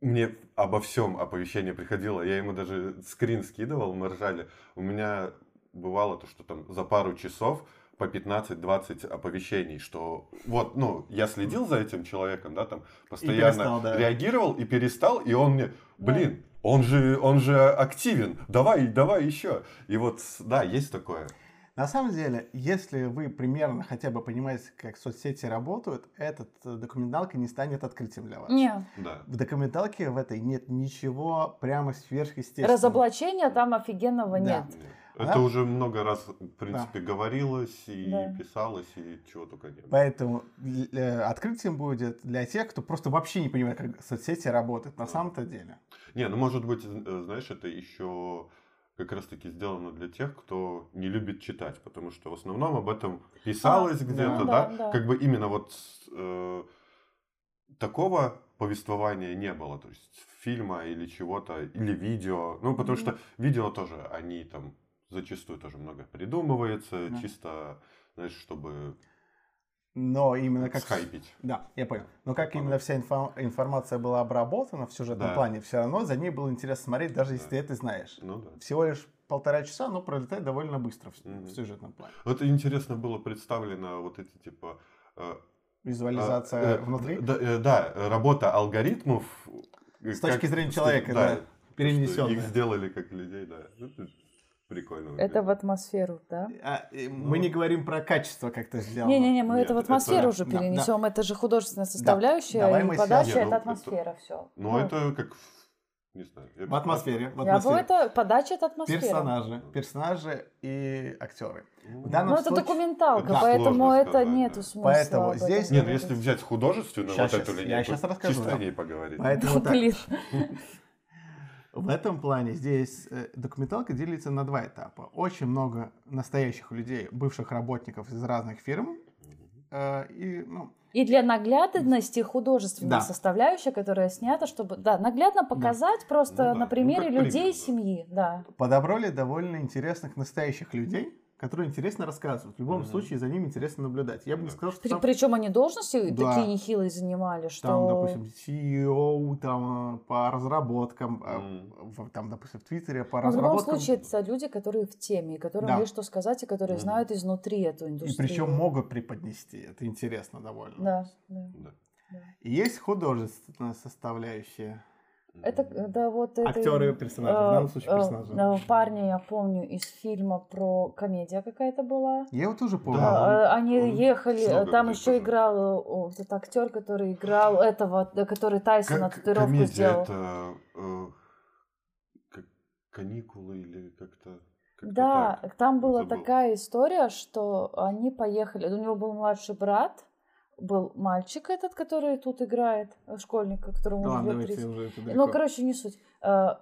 мне обо всем оповещение приходило, я ему даже скрин скидывал, мы ржали. У меня бывало то, что там за пару часов по 15-20 оповещений, что вот, ну, я следил за этим человеком, да, там, постоянно перестал, да. реагировал и перестал, и он мне, блин, он же, он же активен, давай, давай еще. И вот, да, есть такое. На самом деле, если вы примерно хотя бы понимаете, как соцсети работают, эта документалка не станет открытием для вас. Не, Да. В документалке в этой нет ничего прямо сверхъестественного. разоблачения там офигенного Да. нет. Это Да? уже много раз, в принципе, говорилось и Да. писалось, и чего только не было. Поэтому э, открытием будет для тех, кто просто вообще не понимает, как соцсети работают на самом-то деле. Не, ну может быть, э, знаешь, это еще как раз таки сделано для тех, кто не любит читать, потому что в основном об этом писалось А, где-то, да, да, да, да. как бы именно вот э, такого повествования не было, то есть фильма или чего-то, или видео, ну потому Мгм. что видео тоже, они там зачастую тоже много придумывается, Да. чисто, знаешь, чтобы Но именно как... схайпить. Да, я понял. Но как именно вся инфо- информация была обработана в сюжетном Да. плане, все равно за ней было интересно смотреть, даже если Да. ты это знаешь. Ну да. Всего лишь полтора часа, но пролетает довольно быстро в, Мгм. в сюжетном плане. Вот интересно было представлено вот эти типа э, Визуализация А, э, внутри. Да, э, да, работа алгоритмов. э, С точки зрения человека, с- да, что перенесённая. Их сделали как людей, да. Это прикольно. Это в атмосферу, да? А, э, Ну. мы не говорим про качество, как это сделано. Не-не-не, мы Нет, это в это- атмосферу уже да, да. перенесем. Это же художественная составляющая, Давай и мы подача сейчас- Не, это ну, атмосфера, все. Ну, это как... Не знаю. я- В атмосфере. В Я бы атмосфере. это подача это атмосфера. Персонажи, персажи и актеры. Ну, В данном Ну, это случае- документалка, Это поэтому это сказать, нету да. смысла. Поэтому здесь- Нет, ну если взять художественную Щас, вот эту щас, я щас расскажу, чисто да. о ней поговорить. Поэтому так. Блин. В этом плане здесь э, документалка делится на два этапа. Очень много настоящих людей, бывших работников из разных фирм. э, и, ну, И для наглядности художественная Да. составляющая, которая снята, чтобы да, наглядно показать просто Ну да, на ну примере как людей пример, да. семьи. Да. подобрали довольно интересных настоящих людей, которые интересно рассказывают. В любом Мгм. случае за ними интересно наблюдать. Я бы не Да. сказал, что При- там, Причем они должности Да. такие нехилые занимали, что... там, допустим, CEO там, по разработкам, в- там, допустим, в Твиттере по Но Ну, в любом разработкам. случае, это люди, которые в теме, и которым Да. есть что сказать, и которые Мгм. знают изнутри эту и индустрию. причем могут преподнести. Это интересно довольно. Да, да. Да. И есть художественная составляющая. Это, да, вот это... Актеры, персонажи, в данном случае персонажи. э, парня я помню из фильма про комедия какая-то была. Я его тоже помню. Да. А, Они он ехали, там еще тоже. играл э, о, этот актер, который играл этого, который Тайсона Как татуировку комедия сделал. это... э, как- каникулы или как-то... как-то Да, так. там была Забыл. такая история, что они поехали. У него был младший брат, был мальчик этот, который тут играет, э, школьник, которому Ну уже лет давайте 30. уже это Ну, короче, не суть. Э,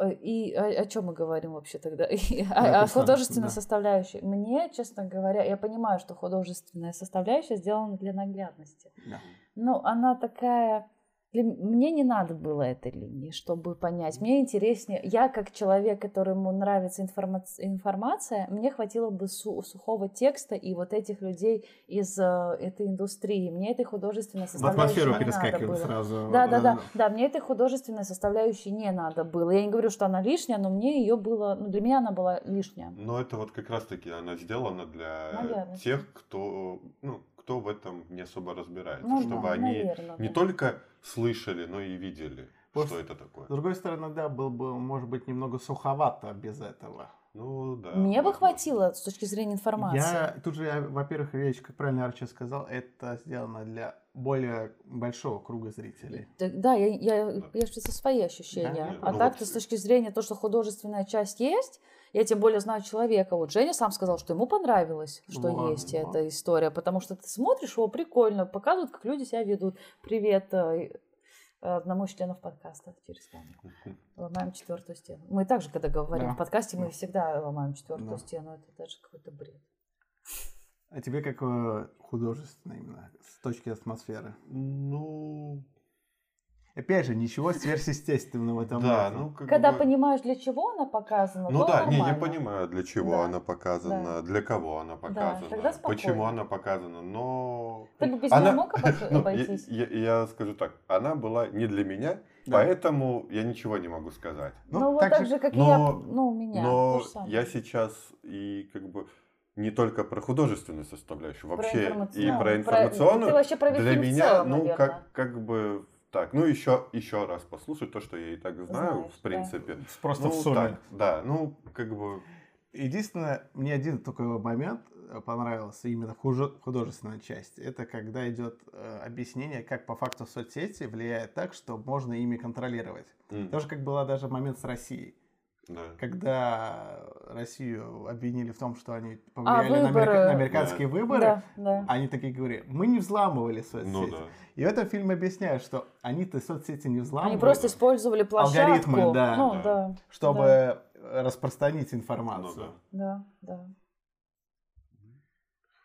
э, И о, чем мы говорим вообще тогда? И Да, о, о художественной да. составляющей. Мне, честно говоря, я понимаю, что художественная составляющая сделана для наглядности. Да. Ну, она такая... для Мне не надо было этой линии, чтобы понять. Мне интереснее... Я, как человек, которому нравится информа- информация, мне хватило бы су- сухого текста и вот этих людей из э, этой индустрии. Мне этой художественной В составляющей атмосферу не надо перескакивал было. сразу. Да, да, да, да, мне этой художественной составляющей не надо было. Я не говорю, что она лишняя, но мне ее было, ну, для меня она была лишняя. Но это вот как раз-таки она сделана для Наверное. тех, кто, ну, кто в этом не особо разбирается, Ну, чтобы да, они наверное, не да. только слышали, но и видели, Просто- что это такое. С другой стороны, да, был бы, может быть, немного суховато без этого. Ну да. Мне бы хватило с точки зрения информации. Я тут же, я, во-первых, вещь, как правильно Арчи сказал, это сделано для более большого круга зрителей. Так, Да, я, я, я же за свои ощущения. Да, а ну так-то вот. с точки зрения то, что художественная часть есть, я тем более знаю человека. Вот Женя сам сказал, что ему понравилось, что Вот, есть вот. эта история, потому что ты смотришь его прикольно, показывают, как люди себя ведут. Привет э, одному из членов подкаста через камеру. Ломаем четвертую стену. Мы также, когда говорим Да. в подкасте, мы Да. всегда ломаем четвертую Да. стену. Это даже какой-то бред. А тебе как э, художественно именно, с точки атмосферы? Ну, Опять же, ничего сверхъестественного там да, нет. ну как Когда бы- понимаешь, для чего она показана, Ну то да, не, я нормально. понимаю, для чего Да, она показана, для кого она показана, спокойно. почему она показана, но... Ты бы без Она- нее мог Ну, обойтись? я, я- я скажу так, она была не для меня, Да. поэтому я ничего не могу сказать. Ну, Ну, вот так так же- же, как и я, ну, у меня. Но я сейчас и как бы не только про художественную составляющую, Про вообще и информационную. про информационную. Ты вообще про для меня, целом, ну, наверное. как, как бы так, ну, еще, еще раз послушать то, что я и так знаю, Знаешь, в принципе. Просто ну, в сумме. так, да, ну, как бы, Единственное, мне один только момент э, понравился именно в художественной части. Это когда идет э, объяснение, как по факту соцсети влияет так, что можно ими контролировать. м, Тоже как была даже момент с Россией. Да. Когда Россию обвинили в том, что они А, повлияли на, выборы. америка- на американские выборы, Да, да. они такие говорили, мы не взламывали соцсети. Ну да. И в этом фильме объясняют, что они-то соцсети не взламывали, Они просто использовали площадку. Алгоритмы, да. Ну, Да. да. чтобы Да, распространить Ну информацию. да. да, да.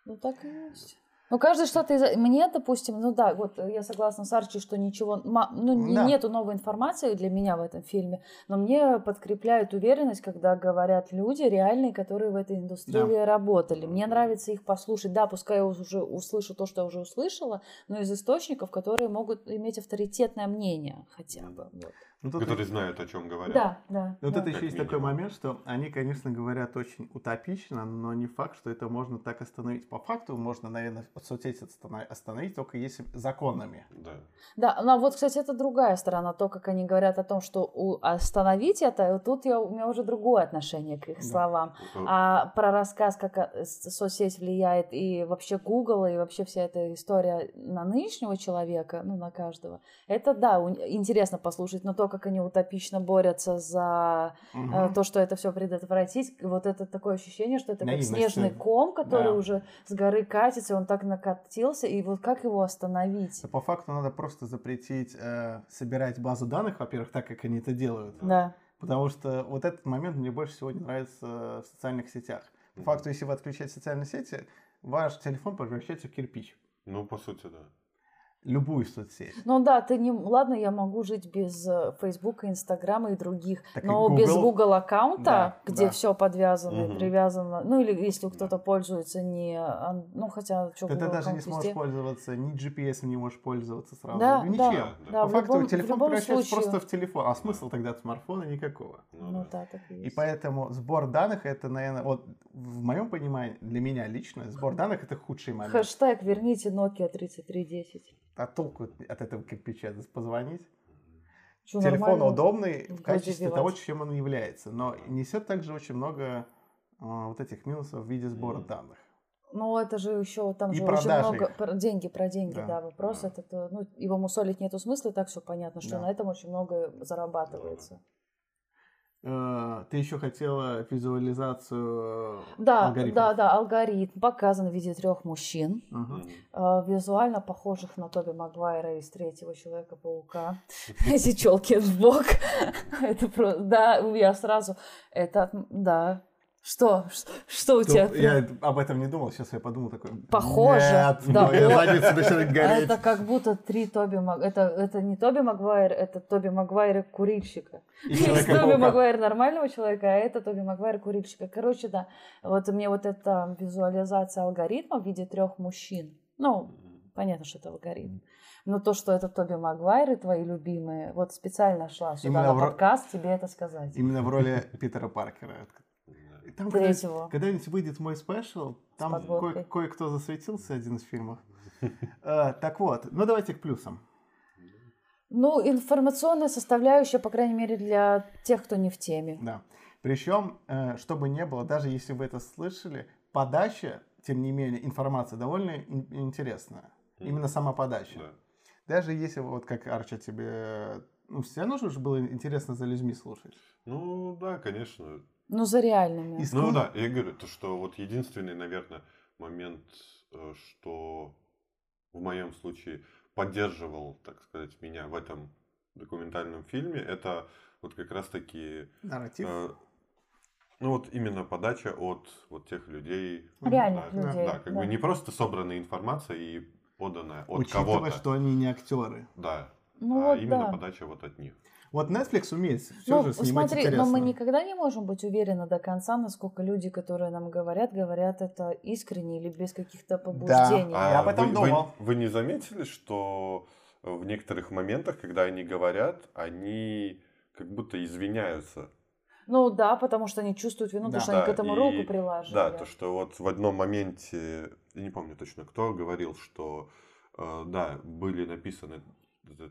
Ну, так и есть. Ну, каждый что-то из... Мне, допустим, ну да, вот я согласна с Арчи, что ничего... Ну, Да. нету новой информации для меня в этом фильме, но мне подкрепляет уверенность, когда говорят люди реальные, которые в этой индустрии работали. Мне нравится их послушать. Да, пускай я уже услышу то, что я уже услышала, но из источников, которые могут иметь авторитетное мнение хотя бы. Вот. Ну, тут Которые знают, о чем говорят. Да, да. Вот да. это еще Как есть такой минимум. момент, что они, конечно, говорят очень утопично, но не факт, что это можно так остановить. По факту можно, наверное, соцсети останов- остановить только если законами. Да. Да, ну а вот, кстати, это другая сторона, то, как они говорят о том, что остановить это, тут я, у меня уже другое отношение к их Да. словам. Э, А про рассказ, как с- соцсеть влияет и вообще Google, и вообще вся эта история на нынешнего человека, ну, на каждого, это, да, интересно послушать, но то, как они утопично борются за э, то, что это все предотвратить, вот это такое ощущение, что это как Наивность, снежный ком, который да. уже с горы катится, и он так накатился, и вот как его остановить? По факту надо просто запретить э, собирать базу данных, во-первых, так, как они это делают. Да. Потому что вот этот момент мне больше всего не нравится в социальных сетях. По факту, если вы отключаете социальные сети, ваш телефон превращается в кирпич. Ну, по сути, да. Любую соцсеть. Ну да, ты не... Ладно, я могу жить без э, Фейсбука, Инстаграма и других, Так и но без Google- Google аккаунта, Да, где да. все подвязано и Мгм. привязано, ну или если кто-то пользуется не... ан- Ну хотя, что, Ты Google даже не сможешь везде. пользоваться, ни GPS не можешь пользоваться сразу, Да, ничем. да, да, По в факту любом- телефон превращается случае. просто в телефон. А смысл тогда от смартфона никакого. Ну, Ну да. да, так и И есть. поэтому сбор данных это, наверное, вот в моем понимании, для меня лично, сбор данных это худший момент. Хэштег «Верните Nokia 3310». А толку от этого кирпича позвонить? Чё, Телефон нормально? удобный в качестве девать. того, чем он является, но несет также очень много а, вот этих минусов в виде сбора Мгм. данных. Ну, это же еще там И же очень много их. про деньги, про деньги, Да, да, вопрос да. этот, э, ну, его мусолить нету смысла, и так все понятно, что Да. на этом очень много зарабатывается. э, ты еще хотела визуализацию Да, алгоритмов. да, да, алгоритм показан в виде трех мужчин, э, визуально похожих на Тоби Магуайра из третьего Человека-паука. Эти челки в бок. Это просто, да, я сразу, это, да. Что? Что у То- тебя? Я об этом не думал, сейчас я подумал такой. Похоже. Нет, Да. моя задница начинает гореть. Это как будто три Тоби Маг... Это, это не Тоби Магуайр, это Тоби Магуайр курильщика. Есть. Тоби Магуайр нормального человека, а это Тоби Магуайр курильщика. Короче, да, вот мне вот эта визуализация алгоритма в виде трех мужчин. Ну, понятно, что это алгоритм. Но то, что это Тоби Магуайр и твои любимые, вот специально шла сюда Именно на в ро- подкаст тебе это сказать. Именно в роли Питера Паркера. Там Третьего. когда- когда-нибудь выйдет мой спешл, там кое- кое-кто засветился, один из фильмов. Э, Так вот, ну давайте к плюсам. Ну, информационная составляющая, по крайней мере, для тех, кто не в теме. Да. Причем, э, чтобы не было, даже если вы это слышали, подача, тем не менее, информация довольно ин- интересная. Именно сама подача. Да. Даже если вот как Арча тебе... Ну, все равно же было интересно за людьми слушать. Ну да, конечно. Ну, за реальными. Ну да, я говорю, то, что вот единственный, наверное, момент, э, что в моем случае поддерживал, так сказать, меня в этом документальном фильме, это вот как раз-таки, Нарратив. э, ну вот именно подача от вот тех людей. Реальных да, людей, Да, как да. бы не просто собранная информация и поданная от Учитывая, кого-то. что они не актеры. Да, Ну, а вот именно да. подача вот от них. Вот Netflix умеет все Ну, же снимать смотри, интересно. но мы никогда не можем быть уверены до конца, насколько люди, которые нам говорят, говорят это искренне или без каких-то побуждений. Я об этом вы, вы- думал. Вы, не заметили, что в некоторых моментах, когда они говорят, они как будто извиняются. Ну да, потому что они чувствуют вину, Да. потому что они Да, к этому и- руку приложили. Да, то, что вот в одном моменте, я не помню точно кто, говорил, что э, да, были написаны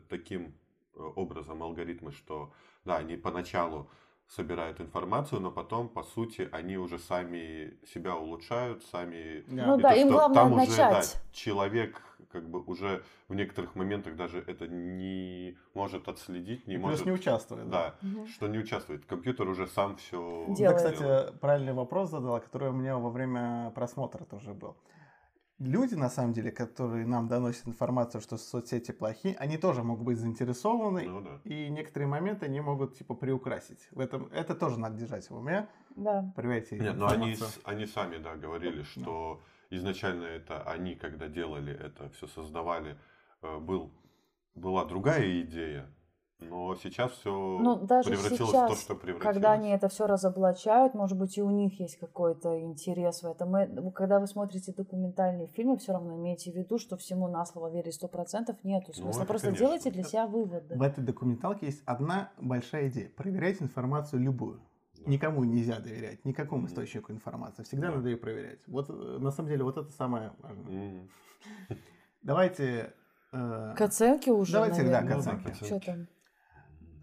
таким образом алгоритмы, что да, они поначалу собирают информацию, но потом, по сути, они уже сами себя улучшают, сами... Да. Ну И да, то, им что главное там уже, да, начать. человек как бы уже в некоторых моментах даже это не может отследить, не Плюс может... не участвует. Да, Мгм. что не участвует. Компьютер уже сам все Делает. кстати, правильный вопрос задала, который у меня во время просмотра тоже был. Люди, на самом деле, которые нам доносят информацию, что соцсети плохие, они тоже могут быть заинтересованы, Ну да. и некоторые моменты они могут типа приукрасить. В этом это тоже надо держать в уме. Да. Проверяйте Нет, но они, информацию. они сами, да, говорили, что изначально это они, когда делали это, все создавали, э, был, была другая идея, но сейчас все Ну, даже превратилось сейчас, в то, что превратилось. когда они это все разоблачают, может быть, и у них есть какой-то интерес в этом. Мы- ну, когда вы смотрите документальные фильмы, все равно имейте в виду, что всему на слово верить сто процентов нету Ну, смысла. это Просто конечно. делайте для себя выводы. В этой документалке есть одна большая идея. Проверяйте информацию любую. Да. Никому нельзя доверять, никакому Мгм. источнику информации. Всегда Да. надо ее проверять. Вот э, на самом деле вот это самое важное. М, Давайте... э, К оценке уже, Давайте, да, наверное. к Ну да, оценке. к Что оценке. там?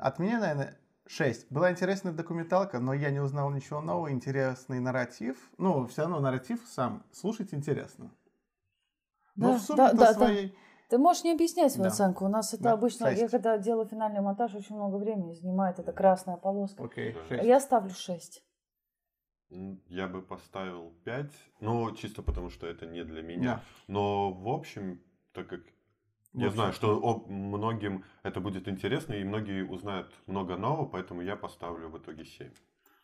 От меня, наверное, 6. Была интересная документалка, но я не узнал ничего нового. Интересный нарратив. Ну, все равно нарратив сам слушать интересно. Но Да, в сумме да, да, да. своей... Ты можешь не объяснять свою Да. оценку. У нас это Да, обычно, я шесть. когда делаю финальный монтаж, очень много времени занимает. Это красная полоска. Окей, Да. 6. Я ставлю 6. м, Я бы поставил 5, но чисто потому, что это не для меня. Да. Но в общем, так как я знаю, что о- многим это будет интересно, и многие узнают много нового, поэтому я поставлю в итоге 7.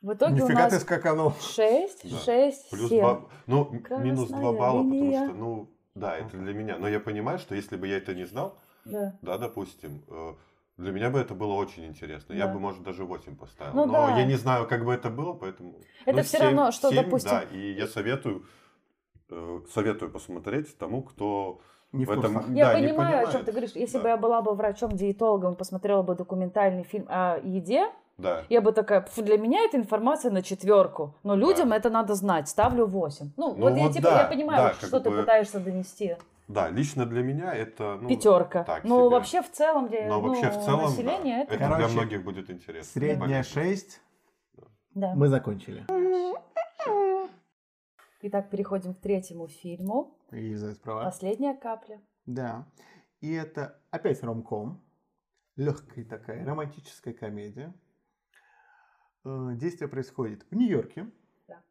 В итоге у Нифига ты нас скаканул. 6, Да. 6, Плюс 7. 2, ну, Красная минус 2 балла, линия. потому что, ну, да, это для меня. Но я понимаю, что если бы я это не знал, Да. да, допустим, э, для меня бы это было очень интересно. Я Да. бы, может, даже 8 поставил. Ну Но да. я не знаю, как бы это было, поэтому... Это ну, всё семь- равно, что, семь, допустим- Да, и я советую, э, советую посмотреть тому, кто Не в этом... Я да, не понимаю, о чем понимает. ты говоришь. Если Да. бы я была бы врачом-диетологом посмотрела бы документальный фильм о еде, Да. я бы такая, «Пф, для меня это информация на четверку. Но людям Да. это надо знать. Ставлю 8. Ну, Ну вот я вот типа, да, я понимаю, да, что ты бы- пытаешься донести. Да, лично для меня это... Ну, Пятерка. так Ну, себе. вообще в целом для Но ну, вообще в целом, населения да, это... это для Короче, многих будет интересно. Средняя Понятно. 6. Да. Мы закончили. Итак, переходим к третьему фильму. Елизавета права. Последняя капля. Да. И это опять ромком. Легкая такая романтическая комедия. э, действие происходит в Нью-Йорке. Да.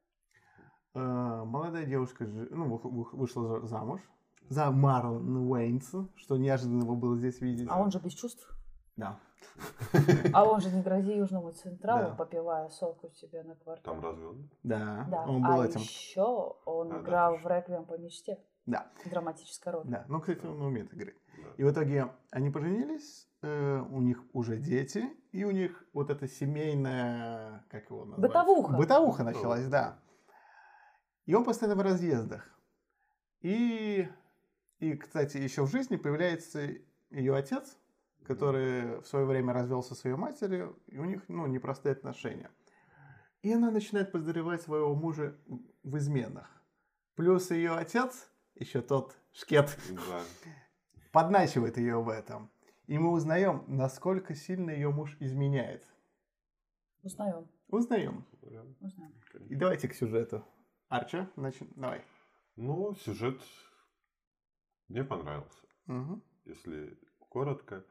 Э, молодая девушка ну, вы- вы- вышла за- замуж за Марлон Уэйнса, что неожиданно его было здесь видеть. А он же без чувств. Да. А он же не грози Южному Централу, Да. попивая сок у себя на квартире. Там разве он? Да, Да. он был а этим. еще он А, да, играл в точно. «Реквием по мечте». Да, Драматическая роль. да. Ну, кстати, он умеет играть. Да. И в итоге они поженились, э, у них уже дети, и у них вот эта семейная, как его назвать? Бытовуха. Бытовуха началась, да. И он постоянно в разъездах. И, и, кстати, еще в жизни появляется ее отец, который в свое время развелся со своей матерью, и у них, ну, непростые отношения. И она начинает подозревать своего мужа в изменах. Плюс ее отец, еще тот шкет, Да. подначивает ее в этом. И мы узнаем, насколько сильно ее муж изменяет. Узнаем. Узнаем. Узнаем. И давайте к сюжету. Арча, значит, давай. Ну, сюжет мне понравился. Мгм. если коротко.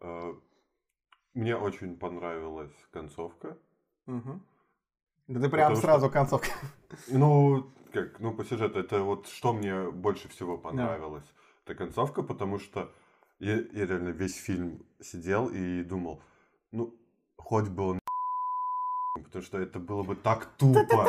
Э, Мне очень понравилась концовка. Мгм. Да ты прям Потому что- сразу концовка. Ну, как, ну, по сюжету, это вот что мне больше всего понравилось. Это концовка, потому что я, я реально весь фильм сидел и думал, ну, хоть бы он потому что это было бы так тупо.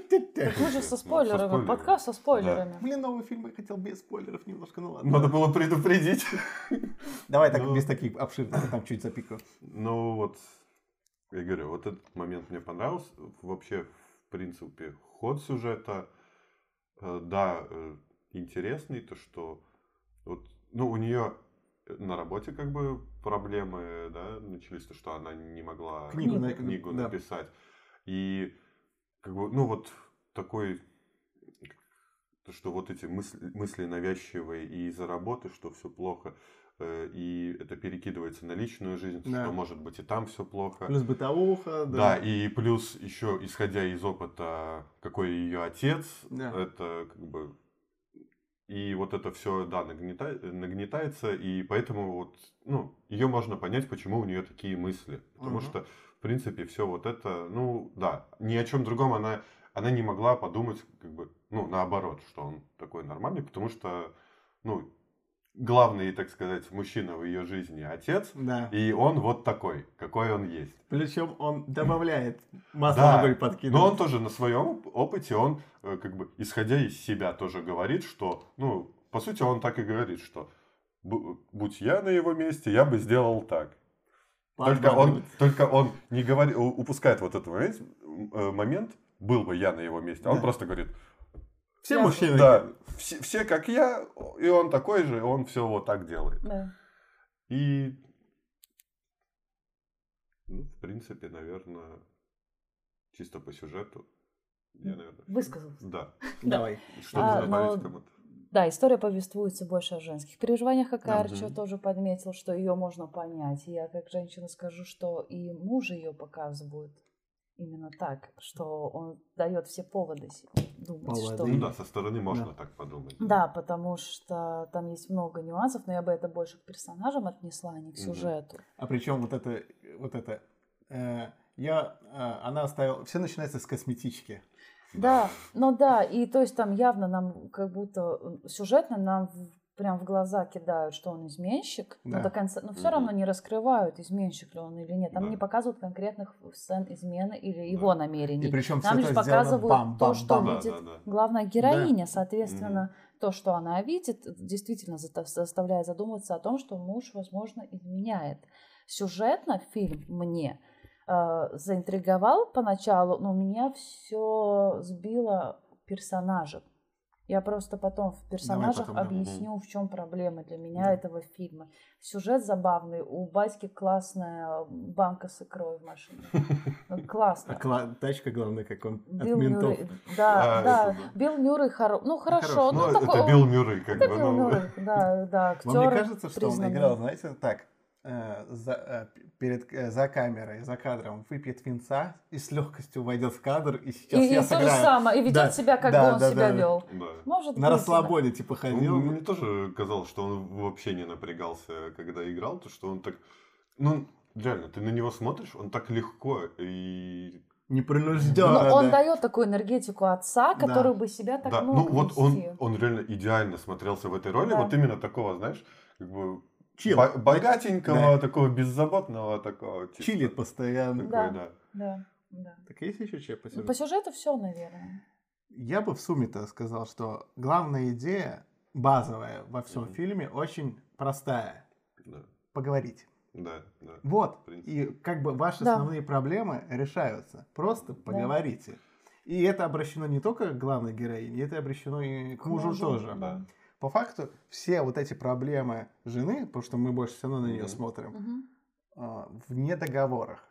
Так вы же со Ну, со спойлерами. спойлерами. Подкаст со спойлерами. Блин, новый фильм я хотел без спойлеров немножко, ну ладно. Надо было предупредить. Давай так Ну. без таких обширных, я там чуть запикаю. Ну вот, я говорю, вот этот момент мне понравился. Вообще, в принципе, ход сюжета, э, да, э, интересный, то что вот, ну, у нее на работе как бы проблемы, да, начались, то что она не могла Книгу на- книгу да. написать. И как бы, ну вот такой, то, что вот эти мысли, мысли навязчивые и из-за работы, что все плохо, э, и это перекидывается на личную жизнь, Да. что может быть и там все плохо. Плюс бытовуха, Да, да. и плюс еще исходя из опыта, какой ее отец, Да. это как бы и вот это все, да, нагнета- нагнетается, и поэтому вот, ну, ее можно понять, почему у нее такие мысли. Потому Мгм. что, принципе, все вот это, ну, да, ни о чем другом она, она не могла подумать, как бы, ну, наоборот, что он такой нормальный, потому что, ну, главный, так сказать, мужчина в ее жизни отец, Да. и он вот такой, какой он есть. Причем он добавляет масло Да, огонь подкидывает. Но он тоже на своем оп- опыте, он э, как бы исходя из себя тоже говорит, что, ну, по сути, он так и говорит, что «Бу- будь я на его месте, я бы сделал так. Только он, только он не говорит, упускает вот этот момент, э, момент, был бы я на его месте. А он Да. просто говорит, Все мужчины. да, все, все как я, и он такой же, и он все вот так делает. Да. И, ну, в принципе, наверное, чисто по сюжету, я, наверное, Высказался. да. Давай. Что А, добавить но- кому-то? Да, история повествуется больше о женских переживаниях, как Да. Арчо тоже подметил, что ее можно понять. И я как женщина скажу, что и муж ее показывают именно так, что он дает все поводы думать, что... Поводы. Ну да, со стороны можно Да. так подумать. Да, потому что там есть много нюансов, но я бы это больше к персонажам отнесла, а не к сюжету. А причем вот это, вот это, э, я, э, она оставила, все начинается с косметички. Да, ну да, и то есть там явно нам как будто э, сюжетно нам в- прям в глаза кидают, что он изменщик, но Да. до конца, но все равно не раскрывают, изменщик ли он или нет. Там Да. не показывают конкретных сцен измены или его Да. намерений. И причем Нам лишь показывают бам, то, бам, что бам. Да, видит да, да. главная героиня, соответственно, то, что она видит, действительно заставляет задумываться о том, что муж, возможно, изменяет. Сюжетно фильм мне э, заинтриговал поначалу, но меня все сбило персонажем. Я просто потом в персонажах потом, объясню, в чем проблема для меня Да. этого фильма. Сюжет забавный, у батьки классная банка с икрой в машине. Ну, Классно. А тачка, главное, как он от Билл ментов. Мюррей, да, А, да, это. Билл Мюррей хоро... ну хорошо, Хороший. ну, Ну, такой это он- Билл Мюррей, как это бы. Билл ну, Мюррей, да, да, актер. Вам не кажется, что он признанный. играл, знаете, так, за, э, перед, э, за камерой, за кадром, выпьет винца и с легкостью войдет в кадр, и сейчас И, и я то же сыграю. самое, и ведет Да, себя, как да, бы он да, себя да. вел. Да. Может На быть, расслабоне, типа, Ну, ходил. мне тоже казалось, что он вообще не напрягался, когда играл, то что он так, ну, реально, ты на него смотришь, он так легко и... Непринужденно. Но он да. дает такую энергетику отца, Да. который бы себя так Да, мог ну вот он, он реально идеально смотрелся в этой роли, Да. вот именно такого, знаешь, как бы Чил. бо- богатенького, Да. такого беззаботного, такого. чисто Чилит постоянно. такой, Да. да. Да, да. Так есть еще что по Ну, сюжету? По сюжету все, наверное. Я бы в сумме-то сказал, что главная идея, базовая во всем Мгм. фильме, очень простая. Да, Поговорить. да, да. Вот. И как бы ваши Да. основные проблемы решаются. Просто поговорите. И это обращено не только к главной героине, это обращено и к, мужу, тоже. да. По факту, все вот эти проблемы жены, потому что мы больше все равно на нее Мгм. смотрим, Мгм. а, в недоговорах.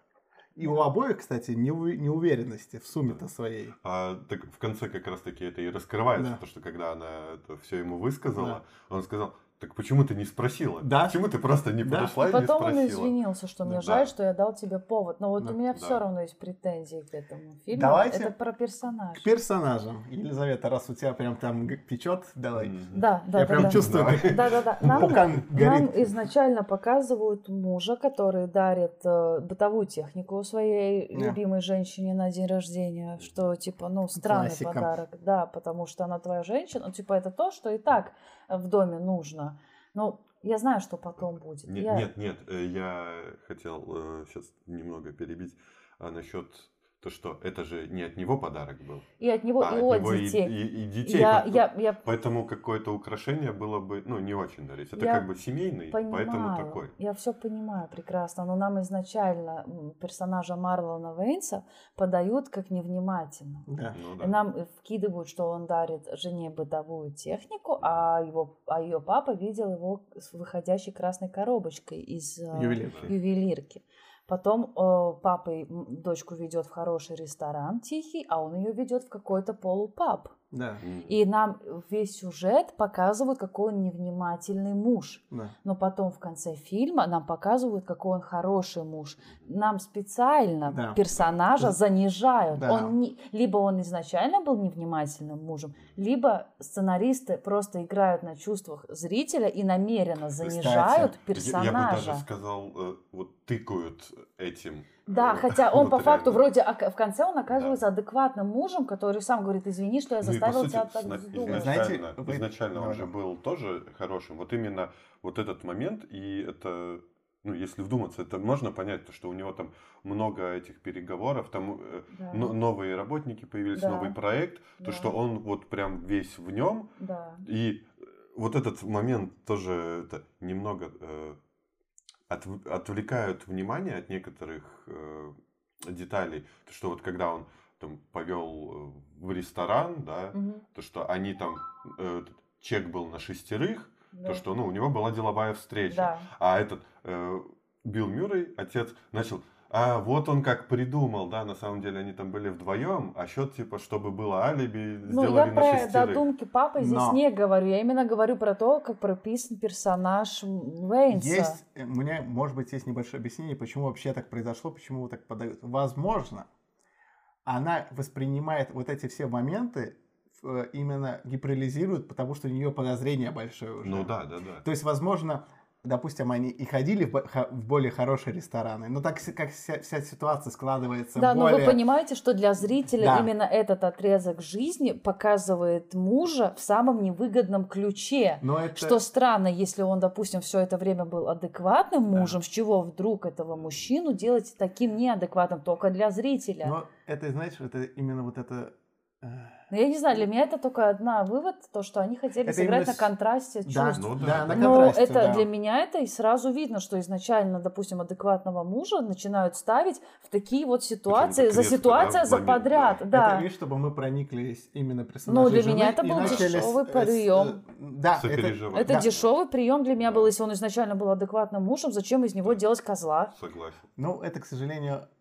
И у обоих, кстати, неу- неуверенности в сумме-то своей. А так в конце как раз таки это и раскрывается, Да. то, что когда она это все ему высказала, Да. он сказал, так почему ты не спросила? Да. Почему ты просто не Да. подошла И и, не потом он спросила? извинился, что мне Да. жаль, что я дал тебе повод. Но вот Да. у меня Да. все равно есть претензии к этому фильму. Давайте Это про персонажа. К персонажам. Елизавета, раз у тебя прям там печет, давай. Мгм. Да, да, Я да. прям да. чувствую, Да, да, да. Нам, изначально показывают мужа, который дарит э, бытовую технику своей любимой женщине на день рождения, что типа, ну, странный Классика. подарок, да, потому что она твоя женщина, ну, типа, это то, что и так в доме нужно. Но я знаю, что потом будет. Нет, Я- нет, нет, э, я хотел сейчас немного перебить а, насчет то, что это же не от него подарок был, И от него, а и от от него и, детей. и- и детей. я, я, я Поэтому какое-то украшение было бы, ну, не очень дарить. Это Я как бы семейный, поэтому понимаю, такой. я все понимаю прекрасно, но нам изначально персонажа Марлона Вейнса подают как невнимательно. Да. Ну, да. Нам вкидывают, что он дарит жене бытовую технику, а его, а ее папа видел его с выходящей красной коробочкой из э, Ювелирки. ювелирки. Потом э, папа дочку ведет в хороший ресторан тихий, а он ее ведет в какой-то полупаб. Да. И нам весь сюжет показывают, какой он невнимательный муж. Да. Но потом в конце фильма нам показывают, какой он хороший муж. Нам специально Да. персонажа занижают. Да. Он не- либо он изначально был невнимательным мужем, либо сценаристы просто играют на чувствах зрителя и намеренно занижают Я- Я, бы персонажа. даже сказал, э, вот тыкают этим. Да, хотя он по факту вроде в конце он оказывается адекватным мужем, который сам говорит, извини, что я Ну заставил сути, тебя так думать. Знаете, Изначально, вы- изначально он же был тоже хорошим. Вот именно вот этот момент, и это, ну, если вдуматься, это можно понять, то, что у него там много этих переговоров, там э, Да. но- новые работники появились, Да. новый проект, Да. то, что он вот прям весь в нем, Да. и э, вот этот момент тоже это немного э, отв- отвлекают внимание от некоторых э, деталей. То, что вот когда он там повел э, в ресторан, да, Мгм. то, что они там, э, чек был на шестерых, Да. то, что, ну, у него была деловая встреча. Да. А этот э, Билл Мюррей, отец, начал, а вот он как придумал, да, на самом деле они там были вдвоем, а счет, типа, чтобы было алиби, Ну, сделали я на про шестерых. додумки папы здесь Но. не говорю. Я именно говорю про то, как прописан персонаж Вейнса. Есть, э, у меня, может быть, есть небольшое объяснение, почему вообще так произошло, почему его так подают. Возможно, она воспринимает вот эти все моменты, э, именно гиперолизирует, потому что у нее подозрение большое уже. Ну да, да, да. То есть, возможно, допустим, они и ходили в, более хорошие рестораны, но так как вся, вся ситуация складывается Да, но более... вы понимаете, что для зрителя Да. именно этот отрезок жизни показывает мужа в самом невыгодном ключе. Но это... Что странно, если он, допустим, все это время был адекватным мужем, с чего вдруг этого мужчину делать таким неадекватным только для зрителя? Но это, знаешь, это именно вот это... э, Но я не знаю, для меня это только одна вывод, то, что они хотели Это сыграть именно на с- контрасте Да, чувств. Ну да, да, на. Но контрасте, это да. для меня это и сразу видно, что изначально, допустим, адекватного мужа начинают ставить в такие вот ситуации, за ситуация да, за момент, подряд, да. да. Это видишь, чтобы мы прониклись именно персонажем Ну, для меня это был дешевый прием. Да, это. Это да. дешевый прием для меня был, если он изначально был адекватным мужем, зачем из него делать козла? Согласен. Ну, это, к сожалению, э,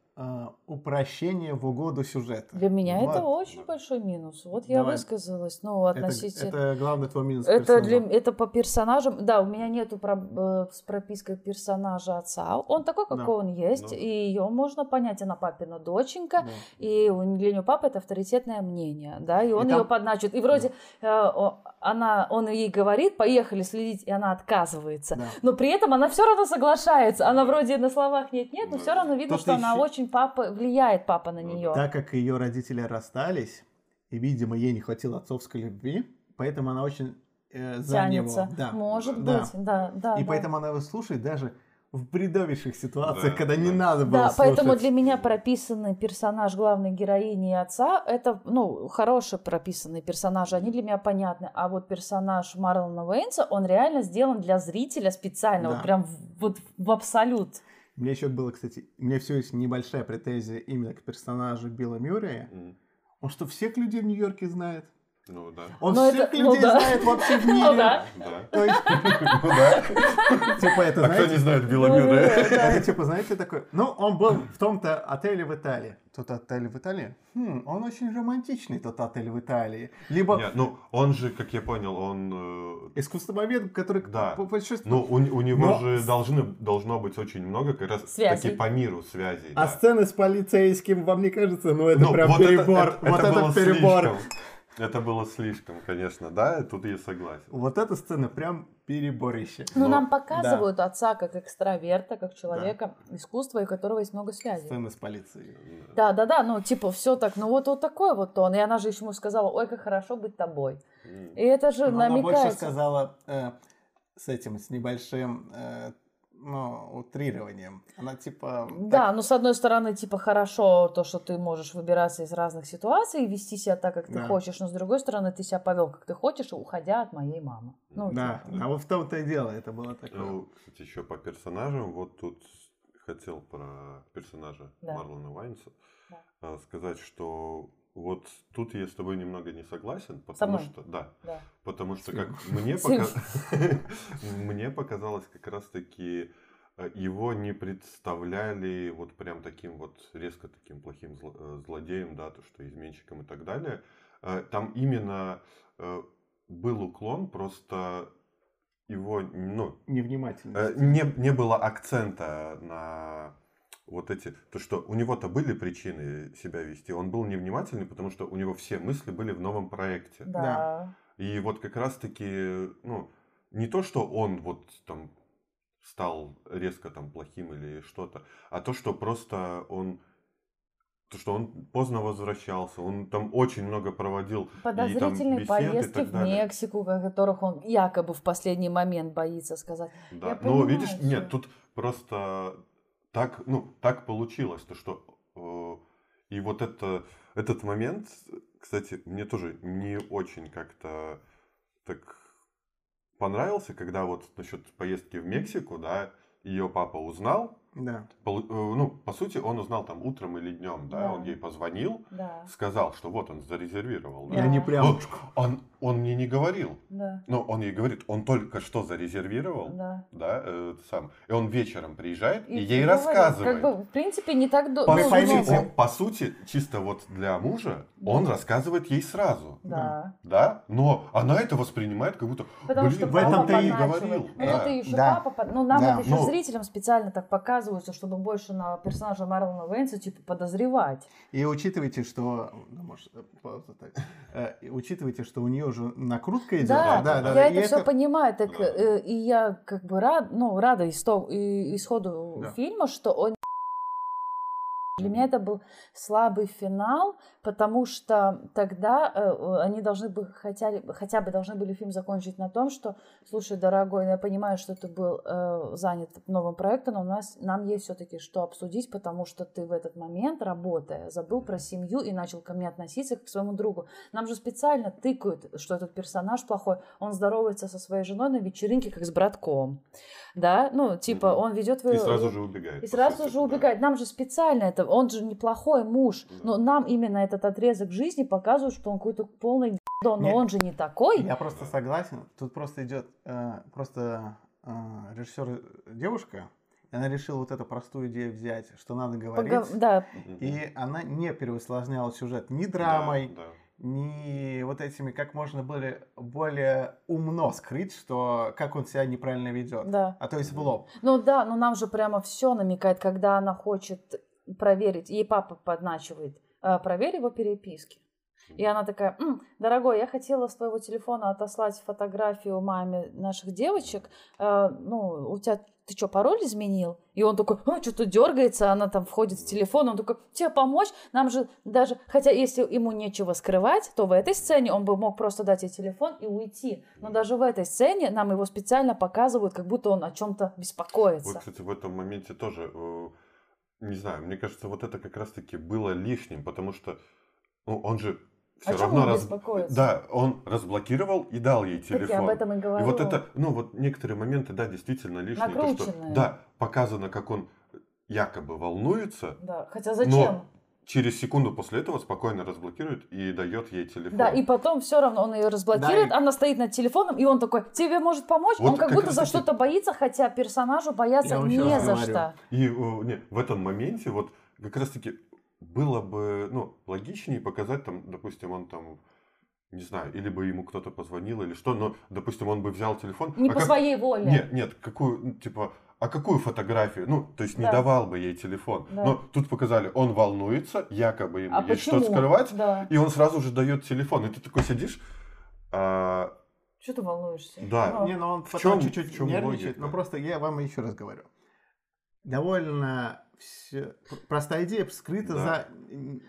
упрощение в угоду сюжета. Для меня это Вот. очень большой минус. Вот я Давай. высказалась, ну, Это, относительно... это главный твой минус. Это, для, это по персонажам. Да, у меня нету про- э, с пропиской персонажа отца. Он такой, какой Да. он есть, Ну. и ее можно понять. Она папина доченька, Да. и у- для нее папа это авторитетное мнение, да, и он И там- ее подначит. И вроде э, о- она, он ей говорит, поехали следить, и она отказывается. Да. Но при этом она все равно соглашается. Она вроде на словах нет-нет, но Да. все равно видно, Тут что она еще- очень папа, влияет папа на нее. Так как ее родители расстались, и, видимо, ей не хватило отцовской любви, поэтому она очень э, за Тянется. него. Да. Может Да. быть, да, да. И да. поэтому она его слушает даже в бредовейших ситуациях, Да, когда не да. надо было Да, поэтому слушать. для меня прописанный персонаж главной героини и отца это, ну, хорошие прописанные персонажи, они для меня понятны. А вот персонаж Марлона Уэйнса, он реально сделан для зрителя специально, Да. вот прям в, вот в абсолют. Меня еще было, кстати, у меня все есть небольшая претензия именно к персонажу Билла Мюррея. М, Он что, всех людей в Нью-Йорке знает? Ну да. Он Ну, всех это- ну людей да. знает вообще в Ну мире. да. Да. То есть, Ну да. типа, это, А кто не знает Ну, Мюррея? это типа, знаете, такой, ну, он был в том-то отеле в Италии. Тот отель в Италии? Хм, он очень романтичный, тот отель в Италии. Либо Нет, ну он же, как я понял, он... э, искусствовед, который Да. по- путешествует. Ну, у, у него Но- же должны, должно быть очень много как раз Связей. таки по миру связей. А да. сцены с полицейским, вам не кажется? Ну, это Ну, прям вот это- перебор. это- вот это это, перебор. слишком. Это было слишком, конечно, да, тут я согласен. Вот эта сцена прям переборище. Ну, Но- нам показывают отца как экстраверта, как человека искусства, у которого есть много связей. Сцена с полицией. Да, да, да, ну типа все так, ну вот, вот такой вот он. И она же еще ему сказала, ой, как хорошо быть тобой. М. И это же Но она больше сказала э, с этим, с небольшим э, ну, утрированием. Она типа... Да, ну с одной стороны, типа хорошо то, что ты можешь выбираться из разных ситуаций и вести себя так, как ты Да. хочешь, но с другой стороны, ты себя повел, как ты хочешь, уходя от моей мамы. Ну, Да, типа, а вот в том-то и дело, это было такое. Ну, кстати, еще по персонажам, вот тут хотел про персонажа Да. Марлона Вайнса Да. а, сказать, что вот тут я с тобой немного не согласен, Со потому что, да, да. потому что как мне, пока- мне показалось как раз-таки э, его не представляли вот прям таким вот резко таким плохим э, злодеем, да, то что изменщиком и так далее. Э, Там именно был уклон, просто его, ну, Невнимательно. Э, Не, не было акцента на вот эти, то что у него-то были причины себя вести, он был невнимательный, потому что у него все мысли были в новом проекте. Да. И вот как раз-таки, ну, не то, что он вот там стал резко там плохим или что-то, а то, что просто он то, что он поздно возвращался, он там очень много проводил и там Подозрительные и поездки так в. Мексику, о которых он якобы в последний момент боится сказать. Да, Я но понимаю видишь, всё. нет, тут просто так, ну, так получилось, то что э, и вот это, этот момент, кстати, мне тоже не очень как-то так понравился, когда вот насчет поездки в Мексику, да, ее папа узнал, Да. полу- э, ну, по сути, он узнал там утром или днем, да, Да. он ей позвонил, Да, сказал, что вот он зарезервировал, Я да. не Да. прям... Он, он, он мне не говорил, да, но он ей говорит, он только что зарезервировал, да. да, э, сам. И он вечером приезжает и, И ей говорит, рассказывает. Как бы, в принципе, не так до... по, ну, сути, поймите. он- по сути, чисто вот для мужа, он рассказывает ей сразу, Да. да, но она это воспринимает как будто, Потому блин, что в папа этом-то и говорил, Ну, да. и еще Да. папа... под- Ну, нам Да. это еще Ну. зрителям специально так показывается, чтобы больше на персонажа Марлона Вейнса, типа, подозревать. И учитывайте, что... ну, может, э, учитывайте, что у нее уже накрутка идет. Да, да, я и это все понимаю, так Да. э, и я как бы рад, ну, рада исто- исходу Да. фильма, что он для меня это был слабый финал, потому что тогда э, они должны бы хотя, хотя бы должны были фильм закончить на том, что, слушай, дорогой, я понимаю, что ты был э, занят новым проектом, но у нас нам есть все-таки что обсудить, потому что ты в этот момент, работая, забыл про семью и начал ко мне относиться как к своему другу. Нам же специально тыкают, что этот персонаж плохой. Он здоровается со своей женой на вечеринке, как с братком. Да, ну, типа, он ведет... и сразу же убегает. И сразу сути, же да. убегает. Нам же специально это, он же неплохой муж, Да. но нам именно этот отрезок жизни показывает, что он какой-то полный гдон, но он же не такой. Я просто согласен. Тут просто идет... э, просто э, режиссер девушка, она решила вот эту простую идею взять, что надо говорить. Пога- Да. И она не переусложняла сюжет ни Да, драмой, да. ни вот этими, как можно более, более умно скрыть, что как он себя неправильно ведет. да. А то есть в лоб. Ну да, но нам же прямо все намекает, когда она хочет проверить, ей папа подначивает, «А, проверь его переписки. И она такая, «М, дорогой, я хотела с твоего телефона отослать фотографию маме наших девочек. Э, ну, у тебя, ты что, пароль изменил? И он такой, «А, что-то дергается, она там входит в телефон, он такой, тебе помочь? Нам же даже, хотя если ему нечего скрывать, то в этой сцене он бы мог просто дать ей телефон и уйти. Но даже в этой сцене нам его специально показывают, как будто он о чем-то беспокоится. Вот, кстати, в этом моменте тоже, э, не знаю, мне кажется, вот это как раз-таки было лишним, потому что ну, он же все чем равно... раз-? Да, он разблокировал и дал ей Так я телефон. об этом и И говорю. вот это, ну вот некоторые моменты, да, действительно лишние. То, что, да, показано, как он якобы волнуется, Да, хотя зачем? Через секунду после этого спокойно разблокирует и дает ей телефон. Да, и потом все равно он ее разблокирует, Да, и- она стоит над телефоном, и он такой, тебе может помочь? Вот он как как будто за таки- что-то боится, хотя персонажу бояться не за говорю. что. И не, в этом моменте вот как раз-таки было бы, ну, логичнее показать там, допустим, он там, не знаю, или бы ему кто-то позвонил или что, но, допустим, он бы взял телефон. Не а по как- своей воле. Нет, нет, какую, ну, типа, а какую фотографию? Ну, то есть не Да. давал бы ей телефон. Да. Но тут показали, он волнуется, якобы ему а есть почему? что скрывать, Да. и он сразу же дает телефон. И ты такой сидишь, а, Что ты волнуешься? Да. Ну, Не, ну он В потом чуть-чуть нервничает. логика? Но просто я вам еще раз говорю. Довольно всё- простая идея скрыта Да. за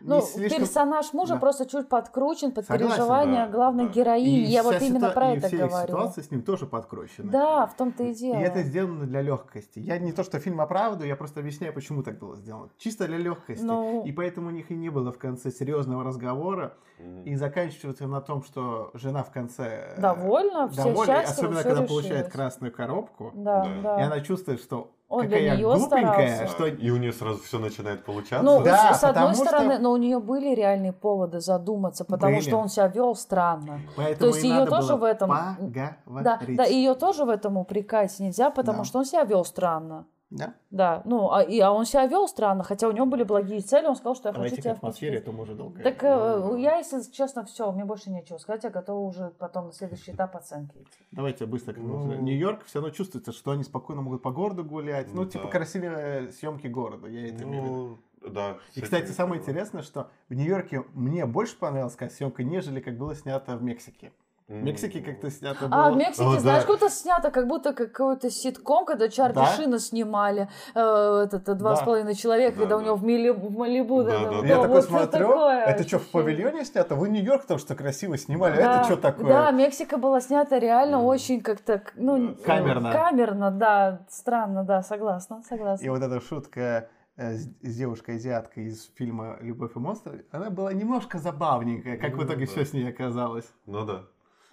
Ну, слишком... персонаж мужа Да. просто чуть подкручен под Согласен, переживания да, главной героини. И Я вот именно ситуа- про и это все их говорю. ситуации с ним тоже подкручены. Да, в том-то и дело. И это сделано для легкости. Я не то, что фильм оправдываю, я просто объясняю, почему так было сделано. Чисто для легкости. Ну. И поэтому у них и не было в конце серьезного разговора. м, И заканчивается на том, что жена в конце э, Довольна, все довольна, счастливы, особенно когда решилось. получает красную коробку. Да. да. И она чувствует, что Он для какая я неё глупенькая, старался. что и у нее сразу все начинает получаться. Ну, Да, с, с одной потому что- стороны, но у нее были реальные поводы задуматься, потому Были. что он себя вел странно. Поэтому То есть надо тоже в этом- поговорить. Да, да, ее тоже в этом упрекать нельзя, потому Да. что он себя вел странно. Да? Да, ну, а, и, а он себя вел странно, хотя у него были благие цели, он сказал, что я хочу тебя впечатлить. это мы уже долго. Так э, я, если честно, все, мне больше нечего сказать, я готова уже потом на следующий этап оценки идти. Давайте быстро. Ну. Нью-Йорк все равно чувствуется, что они спокойно могут по городу гулять. Ну, Ну, типа да. красивые съемки города. Я это имею в виду. Ну, да. И, кстати, самое интересное, что в Нью-Йорке мне больше понравилась съемка, нежели как было снято в Мексике. В Мексике как-то снято А, в было... Мексике, О, знаешь, да. как-то снято, как будто какой-то ситком, когда Чарли Да? Шина снимали, э, этот, э, «Два с Да. половиной человека», Да, когда у да. него в, Мали- в Малибу. Да, да, да. Я такой вот смотрю, такое это что, в павильоне снято? Вы Нью-Йорк потому что красиво снимали, а Да, это что такое? Да, Мексика была снята реально Мгм. очень как-то, ну, Камерно. Камерно, да, странно, да, согласна, согласна. И вот эта шутка э, с, с девушкой-азиаткой из фильма «Любовь и монстры», она была немножко забавненькая, как в Ну, итоге да. все с ней оказалось. Ну да.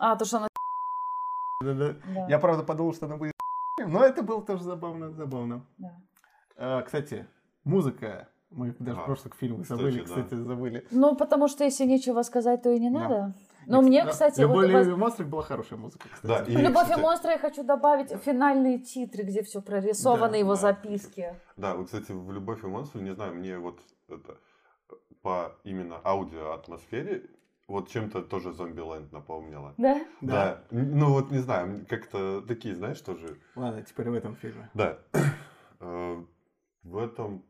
А, то, что она... Да-да. Да, Я, правда, подумал, что она будет но это было тоже забавно, забавно. да. А, кстати, музыка. Мы даже А, прошлых фильмах кстати, забыли, да. кстати, забыли. Ну, потому что если нечего сказать, то и не Да. надо. Но мне, Да, кстати, «Любовь вот и монстры» была хорошая музыка, Да, кстати. и, «Любовь и кстати, монстры» я хочу добавить финальные титры, где все прорисовано, Да, его да. записки. Да, вот, кстати, в «Любовь и монстры», не знаю, мне вот это по именно аудио атмосфере вот чем-то тоже «Зомбиленд» напомнило. Да? Да. Ну вот не знаю, как-то такие, знаешь, тоже. Ладно, теперь в этом фильме. Да. Э, В этом.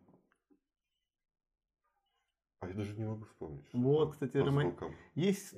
А я даже не могу вспомнить. Вот, там кстати, по рома- звукам. Есть,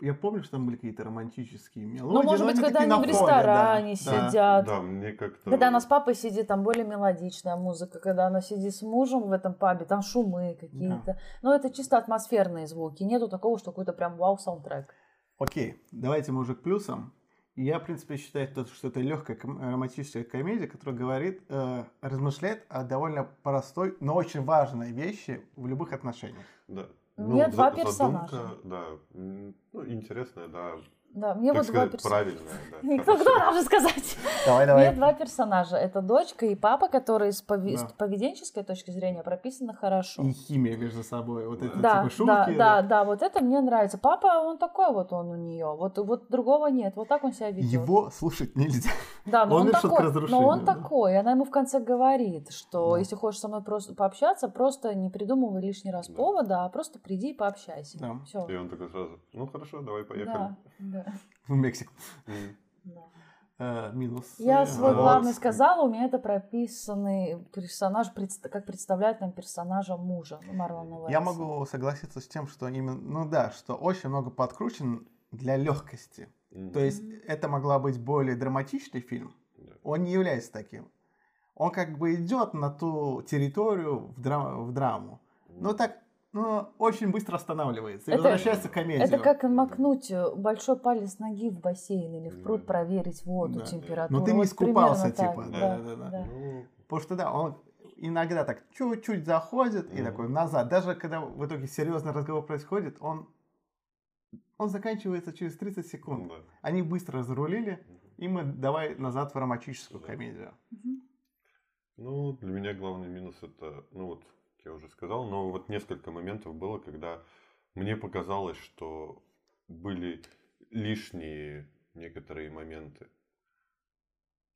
я помню, что там были какие-то романтические мелодии. Ну, может быть, когда они в фоне, ресторане да, да. сидят. Да, мне как-то. Когда она с папой сидит, там более мелодичная музыка. Когда она сидит с мужем в этом пабе, там шумы какие-то. Но это чисто атмосферные звуки. Нету такого, что какой-то прям вау-саундтрек. Окей, давайте мы уже к плюсам. Я, в принципе, считаю, то, что это легкая романтическая комедия, которая говорит, э, размышляет о довольно простой, но очень важной вещи в любых отношениях. Да. У меня за- два задумка, персонажа. Да. м, Ну, интересная, да. Да, мне так вот два сказать, персонажа. правильное. Да, Кто, кто хорошо. должен сказать? Давай, У меня два персонажа. Это дочка и папа, которые с пове- Да. с поведенческой точки зрения прописаны хорошо. И химия между собой. Вот это Да, типа шутки. да, да, да, вот это мне нравится. Папа, он такой вот он у нее. Вот, вот другого нет. Вот так он себя ведет. Его слушать нельзя. Да, но Он он, такой, но он да. такой, и она ему в конце говорит, что Да. если хочешь со мной просто пообщаться, просто не придумывай лишний раз Да. повода, а просто приди и пообщайся. Да. Все. И он такой сразу, ну хорошо, давай поехали. Да, да, В Мексику. Э, минус. Я э, свой главный сказала, у меня это прописанный персонаж, как представляет нам персонажа мужа Марлона Уэйса. Я могу согласиться с тем, что именно, ну да, что очень много подкручен для легкости. То есть это могла быть более драматичный фильм. Он не является таким. Он как бы идет на ту территорию в, дра- в драму. Но так, ну, очень быстро останавливается и Это- возвращается к комедии. Это как макнуть э, большой палец ноги в бассейн или в пруд, Да. проверить воду, Да. температуру. Но ты не Вот искупался, типа, так, да, да, да. да. Ну, Потому что да, он иногда так чуть-чуть заходит и Мгм. такой назад. Даже когда в итоге серьезный разговор происходит, он, он заканчивается через 30 секунд. да. Они быстро разрулили, и мы давай назад в романтическую комедию. Мгм. Ну, для меня главный минус это, ну вот, я уже сказал, но вот несколько моментов было, когда мне показалось, что были лишние некоторые моменты.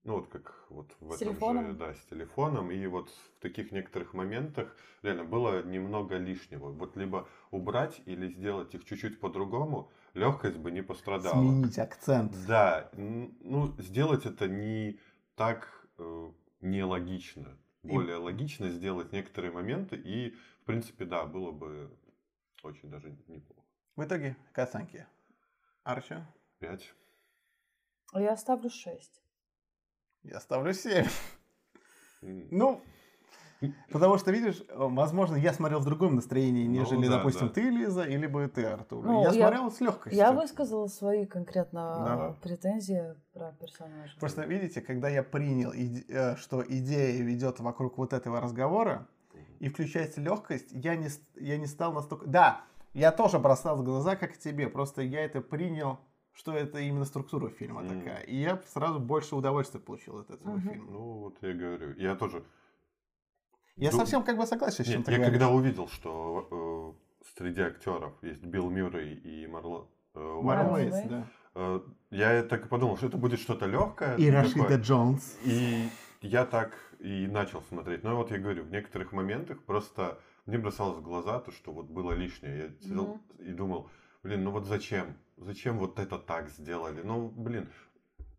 Ну, вот как вот в С этом телефоном? же, да, с телефоном. И вот в таких некоторых моментах реально было немного лишнего. Вот либо убрать или сделать их чуть-чуть по-другому, легкость бы не пострадала. Сменить акцент. Да, ну, сделать это не так э, нелогично. И- Более логично сделать некоторые моменты, и, в принципе, да, было бы очень даже неплохо. В итоге к оценке. Арчи, Пять. Я ставлю 6. я ставлю 7. М, Ну, потому что, видишь, э, возможно, я смотрел в другом настроении, Ну нежели, да, допустим, да. ты, Лиза, или бы ты, Артур. Ну, я я- смотрел с легкостью. Я высказала свои конкретно Да. э, претензии про персонажа. Просто видите, когда я принял, э, что идея ведет вокруг вот этого разговора, и включается легкость, я не, я не стал настолько... Да, я тоже бросал в глаза, как и тебе, просто я это принял, что это именно структура фильма Мгм. такая. И я сразу больше удовольствия получил от этого Мгм. фильма. Ну, вот я говорю. Я тоже... Я ду- совсем как бы согласен с чем Нет, ты я говоришь. когда увидел, что э, среди актеров есть Билл Мюррей и Марло... э, Уэйнс. да. э, я так и подумал, что это будет что-то легкое. И Рашида такое. Джонс. И я так и начал смотреть. Но вот я говорю, в некоторых моментах просто мне бросалось в глаза то, что вот было лишнее. Я сидел и думал, блин, ну вот зачем? Зачем вот это так сделали? Ну, блин,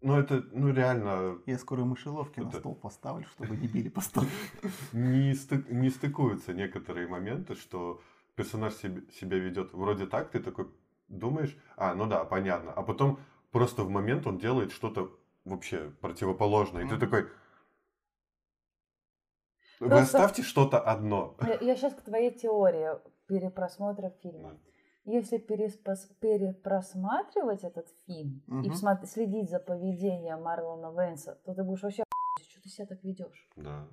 ну это, ну реально Я скоро мышеловки на Это- стол поставлю, чтобы не били по столу. не, сты- не стыкуются некоторые моменты, что персонаж себе- себя ведет вроде так, ты такой думаешь, а, ну да, понятно. А потом просто в момент он делает что-то вообще противоположное. И ты такой, вы Просто- оставьте что-то одно. Я, сейчас к твоей теории перепросмотра фильма. Если переспос- перепросматривать этот фильм и Мгм. посмотри- следить за поведением Марлона Венса, то ты будешь вообще что ты себя так ведешь. Да,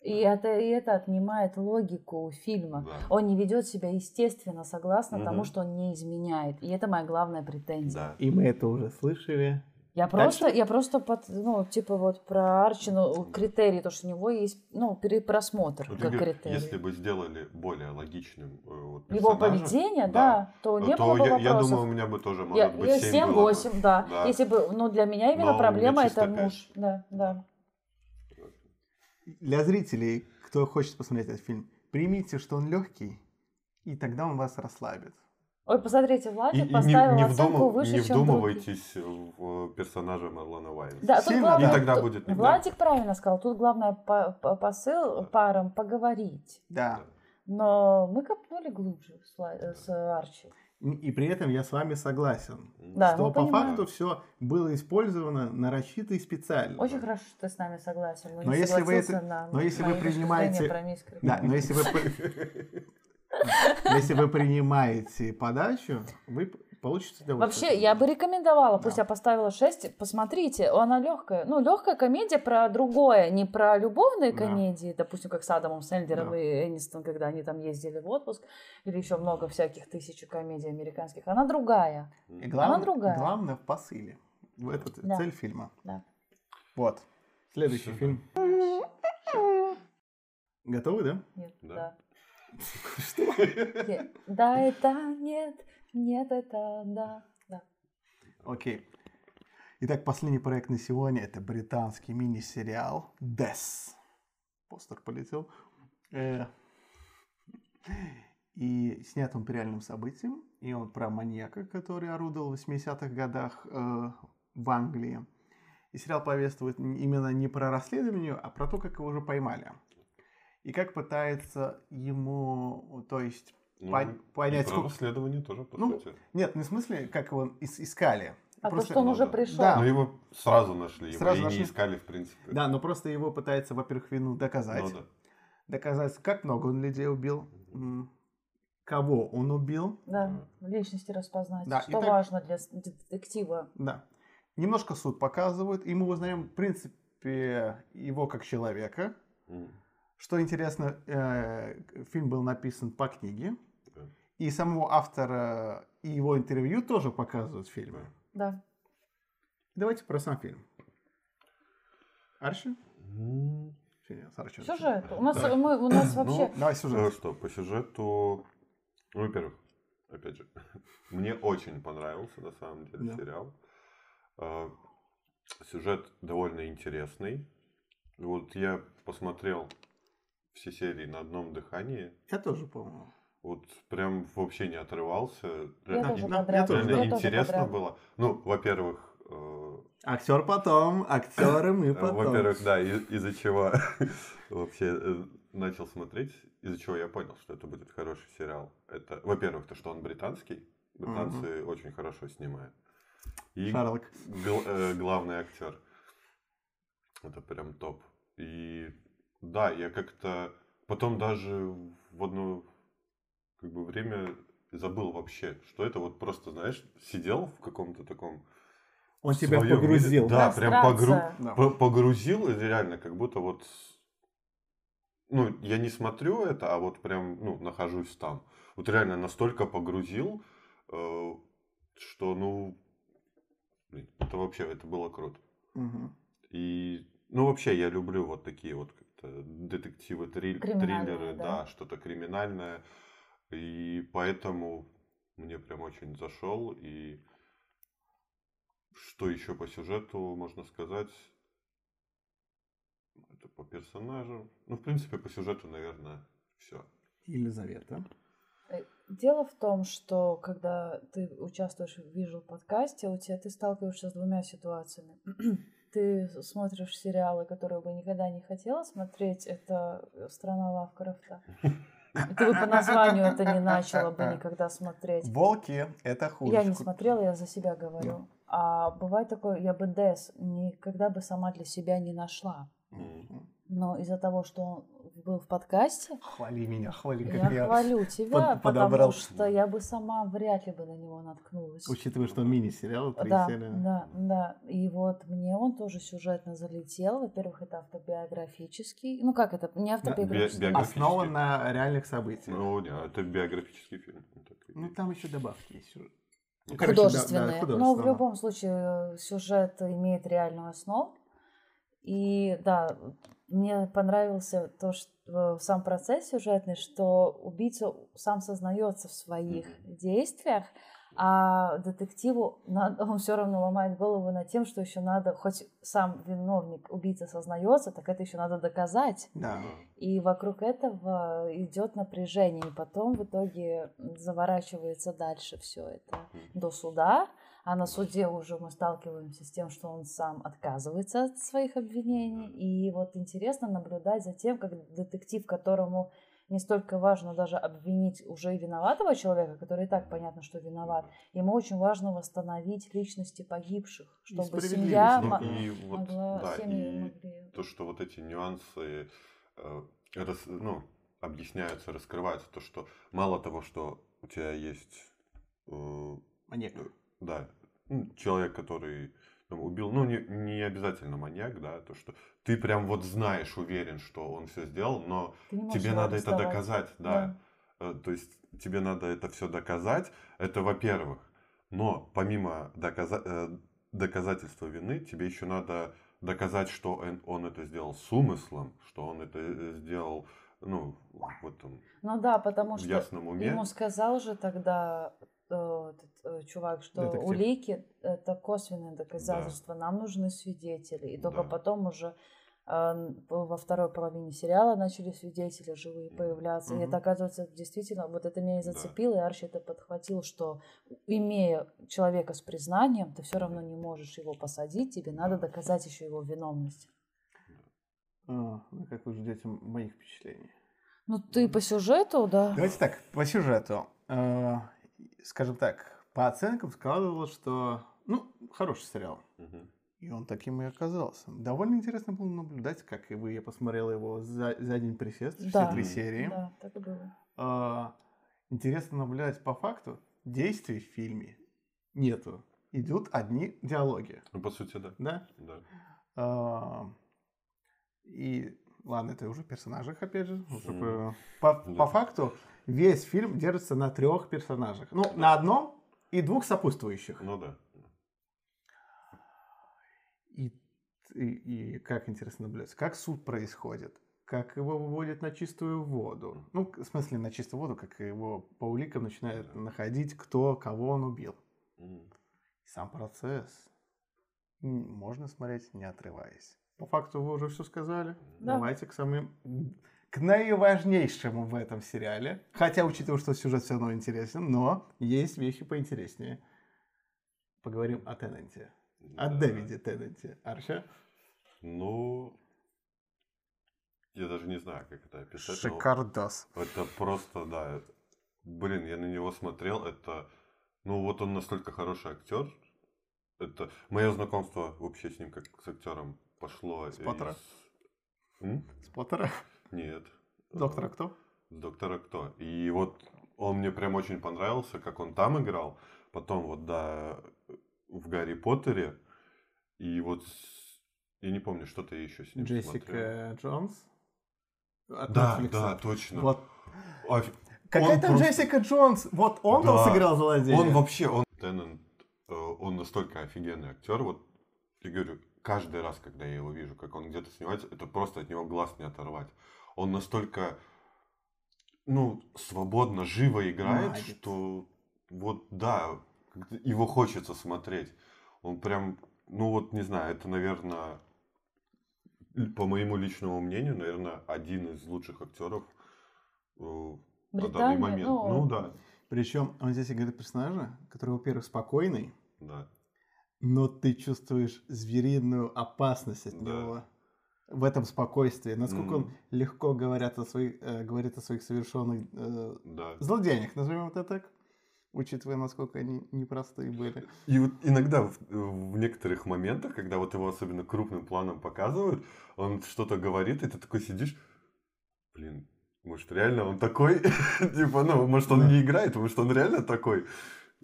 И это, и это отнимает логику фильма. да. Он не ведет себя естественно, согласно Мгм. тому, что он не изменяет. И это моя главная претензия. Да. И мы это уже слышали. Я просто, я просто под, ну, типа вот про Арчину критерий, то, что у него есть, ну, перепросмотр Вот как я говорю, критерий. Если бы сделали более логичным э, вот, Его поведение, да, то не то было бы я, я вопросов. думаю, у меня бы тоже может Я, быть я 7 было бы. 7-8, да. Да. Если бы, ну, для меня именно Но проблема это пять. муж. Да, да. Для зрителей, кто хочет посмотреть этот фильм, примите, что он легкий, и тогда он вас расслабит. Ой, посмотрите, Владик и не, поставил не оценку вдумыв- выше, не чем вдумывайтесь в персонажа Марлона Уайнса. Да, тут Сильно, главное, И тогда тут- будет не Владик правильно сказал, тут главное по- по- посыл парам поговорить. Да. Но мы копнули глубже с, э, с Арчи. И при этом я с вами согласен. Да, что по понимаем. факту все было использовано нарочито и специально. Очень хорошо, что ты с нами согласен. Но, Но не если вы это- на но если вы принимаете-. Да, но если вы, если вы принимаете подачу, вы п- получится удовольствие. Вообще, я бы рекомендовала, пусть Да. я поставила 6, посмотрите, она легкая. Ну, легкая комедия про другое, не про любовные Да. комедии, допустим, как с Адамом Сэндлером Да. и Энистон, когда они там ездили в отпуск, или еще много всяких тысяч комедий американских. Она другая. И главное, другая. главное в посыле. В Это Да. цель фильма. Да. Вот. Следующий Всё. фильм. Готовы, да? Нет, Да. да. Что? Да, это нет, нет, это да, да. Окей. Итак, последний проект на сегодня это британский мини-сериал Death. Постер полетел. Э, И снят он по реальным событиям. И он про маньяка, который орудовал в 80-х годах э, в Англии. И сериал повествует именно не про расследование, а про то, как его уже поймали. И как пытается ему, то есть, Ну, Пон- и понять, сколько- расследование тоже, по Ну, сути. нет, не в смысле, как его ис- искали. А Просто- то, что он ну уже да. пришел. Да. Но его сразу нашли, его Сразу и нашли. не искали, в принципе. Да, но просто его пытается, во-первых, вину доказать. Ну да. Доказать, как много он людей убил, кого он убил. Да, личности распознать, Да, и что так- важно для детектива. Да. Немножко суд показывают, и мы узнаем, в принципе, его как человека. М. Что интересно, э, фильм был написан по книге, Да. и самого автора и его интервью тоже показывают в фильме. Да. Давайте про сам фильм. Арши? Сюжет. У нас, Да. мы, у нас Ну, вообще... Давай Э, сюжет. Что, по сюжету... Ну, во-первых, опять же, мне очень понравился на самом деле Да. сериал. А, Сюжет довольно интересный. Вот я посмотрел все серии на одном дыхании. Я тоже помню. Вот прям вообще не отрывался. Я тоже да, я тоже, реально Я тоже интересно подряд. было. Ну, во-первых, э, Актер потом, актеры мы потом. Во-первых, да, и- из-за чего вообще э, начал смотреть, из-за чего я понял, что это будет хороший сериал. Это, во-первых, то, что он британский. Британцы очень хорошо снимают. И Шарлок. гл- э, главный актер. Это прям топ. И да, я как-то потом даже в одно как бы время забыл вообще, что это вот просто, знаешь, сидел в каком-то таком Он тебя своем погрузил. мире. Да, прям погру... Да. По- погрузил, реально, как будто вот... Ну, я не смотрю это, а вот прям, ну, нахожусь там. Вот реально настолько погрузил, э, что, ну, блин, это вообще, это было круто. Мгм. И, ну, вообще, я люблю вот такие вот как-то детективы, триль- триллеры, да. да, что-то криминальное. И поэтому мне прям очень зашел. И что еще по сюжету можно сказать? Это по персонажу. Ну, в принципе, по сюжету, наверное, все. Елизавета. Э, Дело в том, что когда ты участвуешь в вижу подкасте, у тебя ты сталкиваешься с двумя ситуациями. Ты смотришь сериалы, которые бы никогда не хотела смотреть, это «Страна Лавкрафта». И ты бы по названию это не начала бы никогда смотреть. Волки – это хуже. Я не смотрела, я за себя говорю. А бывает такое, я бы Дес никогда бы сама для себя не нашла. Мгм. Но из-за того, что был в подкасте, Хвали меня, хвали, как я, я... хвалю тебя, под- подобрал. потому что я бы сама вряд ли бы на него наткнулась. Учитывая, что мини-сериал, три Да, серии. да, да. И вот мне он тоже сюжетно залетел. Во-первых, это автобиографический. Ну как это? Не автобиографический. биографический. Основан на реальных событиях. Ну, не, это биографический фильм. Ну, Ну, там еще добавки есть. сюжет. Ну, короче, да, да, художественные. Но в любом случае э, сюжет имеет реальную основу. И да, мне понравился то, что сам процесс сюжетный, что убийца сам сознается в своих действиях, а детективу надо, он все равно ломает голову над тем, что еще надо, хоть сам виновник, убийца сознается, так это еще надо доказать. Да. И вокруг этого идет напряжение, и потом в итоге заворачивается дальше все это до суда, а на суде уже мы сталкиваемся с тем, что он сам отказывается от своих обвинений. И вот интересно наблюдать за тем, как детектив, которому не столько важно даже обвинить уже виноватого человека, который и так понятно, что виноват, ему очень важно восстановить личности погибших, чтобы справедливость семья Ну, и вот, могла, да, семьи и могли... то, что вот эти нюансы э, рас- ну, объясняются, раскрываются, то, что мало того, что у тебя есть э, Маньяк. Да, ну, человек, который там, убил, ну, не, не обязательно маньяк, да, то, что ты прям вот знаешь, уверен, что он все сделал, но тебе надо это доказать, да. Э, То есть тебе надо это все доказать, это во-первых. Но помимо доказа- э, доказательства вины, тебе еще надо доказать, что он, это сделал с умыслом, что он это э, сделал, ну, в этом Ну да, потому что ясном уме. ему сказал же тогда этот, э, чувак, что Детектив. улики это косвенное доказательство, нам нужны свидетели. И только Да. потом уже э, во второй половине сериала начали свидетели живые появляться. И Мгм. это, оказывается, действительно, вот это меня и Да. зацепило, и Арчи это подхватил, что имея человека с признанием, ты все равно не можешь его посадить, тебе надо доказать еще его виновность. А, ну, как вы ждете моих впечатлений? Ну, ты по сюжету, да. Давайте так, по сюжету. Скажем так, по оценкам складывалось, что, ну, хороший сериал. И он таким и оказался. Довольно интересно было наблюдать, как и вы. Я посмотрел его за, за день присест, все Да. три серии. Да, так и было. А, интересно наблюдать по факту. Действий в фильме нету. Идут одни диалоги. Ну, по сути, да. Да? да. А, и ладно, это уже персонажах, опять же. уже по, по- Да. по факту весь фильм держится на трех персонажах. Ну, на одном и двух сопутствующих. Ну да. И, и, и как интересно наблюдать, как суд происходит, как его выводят на чистую воду. Ну, в смысле, на чистую воду, как его по уликам начинают находить, кто, кого он убил. И сам процесс можно смотреть, не отрываясь. По факту вы уже все сказали. Да. Давайте к самым... К наиважнейшему в этом сериале. Хотя, учитывая, что сюжет все равно интересен, но есть вещи поинтереснее. Поговорим о Тенненте. О Да. Дэвиде Тенненте. Арча? Ну, я даже не знаю, как это описать. но Шикардос. Это просто, да. это- Блин, я на него смотрел, это... Ну, вот он настолько хороший актер. Это мое знакомство вообще с ним как с актером пошло. С Поттера? из- М? С Поттера. Нет. Доктора кто? Доктора кто? И вот он мне прям очень понравился, как он там играл. Потом вот, да, в Гарри Поттере. И вот, я не помню, что ты еще с ним смотрел. Джессика Джонс. От Да, Netflix. да, точно. Вот. Офи- Какая Он там просто- Джессика Джонс? Вот он там Да. сыграл злодея. Он вообще, он, Теннант, э, он настолько офигенный актер. Вот, я говорю, каждый раз, когда я его вижу, как он где-то снимается, это просто от него глаз не оторвать. Он настолько, ну, свободно, живо играет, Магит. что вот, да, его хочется смотреть. Он прям, ну вот, не знаю, это, наверное, по моему личному мнению, наверное, один из лучших актеров э, на данный Британия, момент. ну, Ну да, Причем он здесь играет персонажа, который, во-первых, спокойный, да. Но ты чувствуешь звериную опасность от Да. него в этом спокойствии. Насколько он Мгм. легко говорят о своих, э, говорит о своих совершенных э, Да. злодеяниях, назовем это так, учитывая, насколько они непростые были. И вот иногда в, в некоторых моментах, когда вот его особенно крупным планом показывают, он что-то говорит, и ты такой сидишь, блин, может реально он такой? Типа, ну, может он не играет, может он реально такой?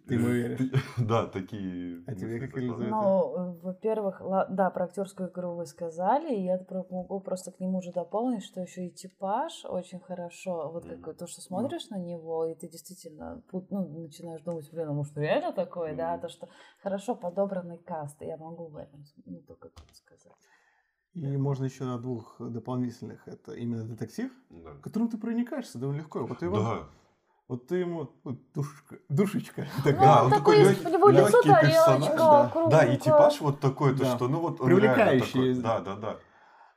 Ты ему веришь? Ты- Да, такие... А тебе как? Ну, э, во-первых, да, про актерскую игру вы сказали, и я могу просто к нему же дополнить, что еще и типаж очень хорошо. Вот как то, что смотришь на него, и ты действительно ну, начинаешь думать, блин, а может реально такое, да, то, что хорошо подобранный каст, я могу в этом ну, только сказать. И можно еще на двух дополнительных. Это именно детектив, Да. которым ты проникаешься довольно легко. Вот его- Да. Вот ты ему... ой, душечка, душечка Ну, такая. Да, он такой, такой лёг- у него лицо персонаж, тарелочка, да. кругленькая. Да, и типаж вот такой, то Да. что, ну вот он Привлекающий. такой. Да, да, да.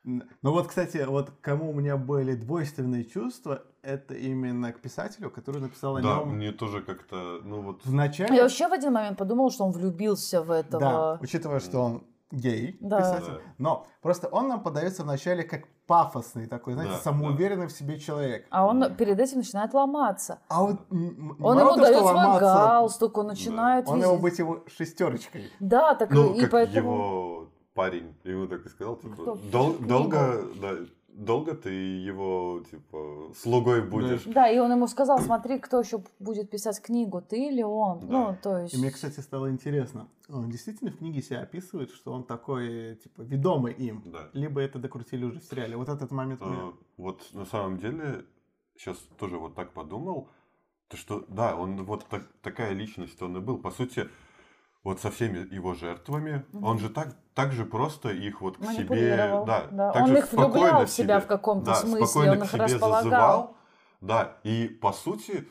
Ну вот, кстати, вот кому у меня были двойственные чувства, это именно к писателю, который написал о Да, нем мне тоже как-то, ну вот... в начале. Я вообще в один момент подумала, что он влюбился в Да, этого. учитывая, что он гей, Да. писатель. Да. Но просто он нам подается вначале как пафосный такой, знаете, Да, самоуверенный в себе человек. А он Мгм. перед этим начинает ломаться. А вот Он ему дает свой галстук, он начинает Он везде- его быть его шестерочкой. Да, так Ну, и как поэтому... его парень ему так и сказал, типа? «Дол- долго, да, долго ты его, типа, слугой будешь. Да, и он ему сказал, смотри, кто еще будет писать книгу, ты или он. Да. Ну, то есть... И мне, кстати, стало интересно. Он действительно в книге себя описывает, что он такой, типа, ведомый им. Да. Либо это докрутили уже в сериале. Вот этот момент меня... А, Вот на самом деле, сейчас тоже вот так подумал, то что, да, он вот так- такая личность он и был. По сути, вот со всеми его жертвами, Мгм. он же так, так же просто их вот к себе, да, да. так Он же их спокойно в себя в каком-то да, смысле, спокойно он к их себе располагал. зазывал, да, и по сути,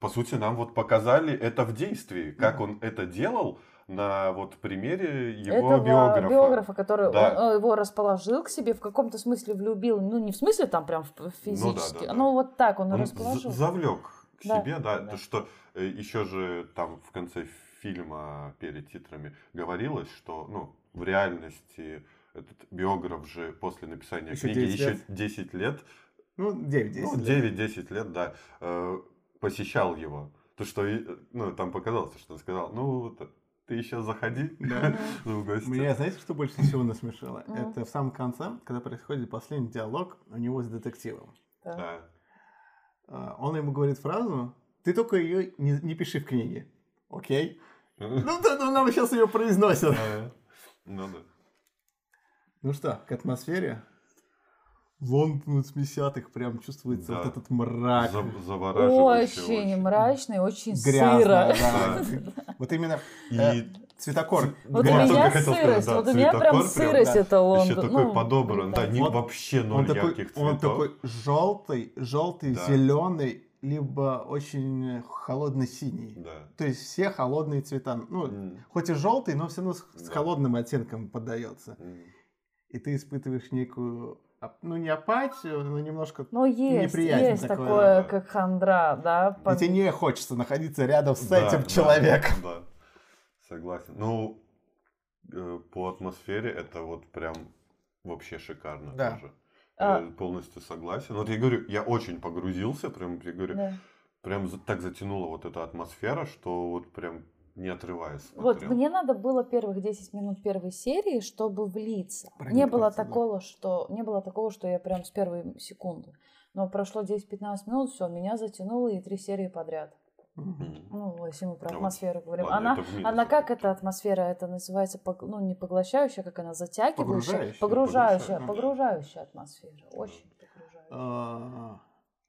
по сути нам вот показали это в действии, как он это делал на вот примере его Этого биографа. биографа, который Да. он, э, его расположил к себе, в каком-то смысле влюбил, ну не в смысле там прям в- физически, да, да. но вот так он, Он расположил. завлек к Да, себе, да, да. то что еще же там в конце фильма перед титрами говорилось, что ну в реальности этот биограф же после написания Еще книги 10 еще лет. 10 лет, Ну, 9-10 ну лет. 9-10 лет, да, э, посещал его. То что ну там показалось, что он сказал, ну вот, ты еще заходи Да. в гости. Меня, знаете, что больше всего насмешило? Это в самом конце, когда происходит последний диалог у него с детективом. Да. А, Он ему говорит фразу, ты только ее не, не пиши в книге. Окей? Ну, да, ну, нам сейчас ее произносят. А, Ну да. Ну что, к атмосфере? Лондон 80-х прям чувствуется Да. вот этот мрак. За- Завораживающе Очень мрачный, очень Грязно, сыро. да. Вот именно э, И цветокор. Вот у меня сырость, вот у меня прям сырость это Лондон. еще такой ну, подобран, да, вообще ноль Он такой, ярких он цветов. такой желтый, желтый, зеленый, либо очень холодный синий. Да. То есть все холодные цвета. Ну, М, хоть и желтый, но все равно с, с Да. холодным оттенком поддается. м. И ты испытываешь некую, ну не апатию, но немножко... Ну, есть, неприязнь есть такое, такое, да. как хандра, да. И под- тебе не хочется находиться рядом с Да, этим да, человеком. Да, согласен. Ну, э, по атмосфере это вот прям вообще шикарно Да. тоже. А. Я полностью согласен. Вот я говорю, я очень погрузился, прям, я говорю, Да. прям так затянула вот эта атмосфера, что вот прям не отрываясь Вот смотрел. мне надо было первых 10 минут первой серии, чтобы влиться. Не было да. такого, что не было такого, что я прям с первой секунды. Но прошло 10-15 минут, все, меня затянуло и три серии подряд. Ну, если мы про вот, атмосферу говорим. ладно, она, минус она как эта атмосфера? Это называется, ну, не поглощающая, как она затягивающая. Погружающая. Погружающая, Погружающая, погружающая атмосфера. Очень погружающая. А,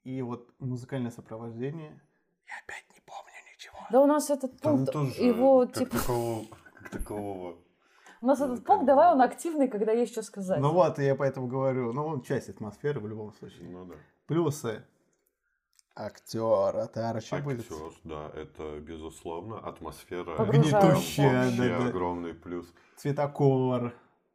И вот музыкальное сопровождение. Я опять не помню ничего. Да у нас этот пункт, его, как типа, такового, как такового. у нас этот пункт, давай он активный, когда есть что сказать. Ну вот, я поэтому говорю, ну, он часть атмосферы в любом случае. Ну да. Плюсы. Актер, это что будет? Актер, да, это безусловно. Атмосфера. Гнетущая, да, да. огромный плюс. Цветокор.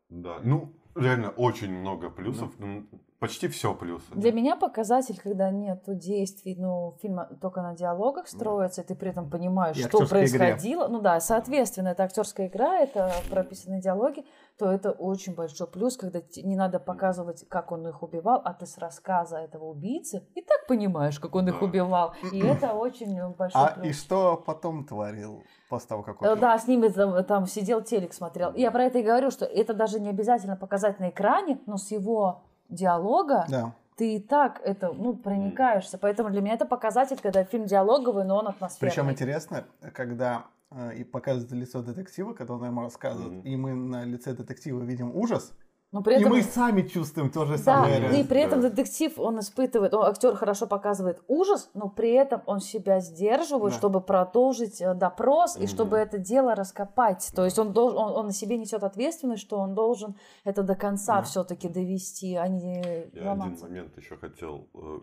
Да, ну, реально очень много плюсов. Ну, Почти все плюсы. Для меня показатель, когда нету действий, ну, фильм только на диалогах строится, и ты при этом понимаешь, И что актерской игре. происходило. Ну да, соответственно, это актерская игра, это прописанные диалоги, то это очень большой плюс, когда не надо показывать, как он их убивал, а ты с рассказа этого убийцы и так понимаешь, как он их Да. убивал. И это очень большой А плюс. и что потом творил после того, как Э, он... Да, с ними там, там сидел, телек смотрел. Я про это и говорю, что это даже не обязательно показать на экране, но с его диалога Да. ты и так это, ну, проникаешься. Поэтому для меня это показатель, когда фильм диалоговый, но он атмосферный. Причем интересно, когда э, и показывает лицо детектива, когда он ему рассказывает, Мгм. и мы на лице детектива видим ужас, Но при и этом... мы сами чувствуем то же Да, самое. и при этом Да. детектив, он испытывает, он, актер хорошо показывает ужас, но при этом он себя сдерживает, Да. чтобы продолжить э, допрос и Мгм. чтобы это дело раскопать. То есть он, должен, он, он на себе несет ответственность, что он должен это до конца Да. все-таки довести, а не Я один ломаться. момент еще хотел э,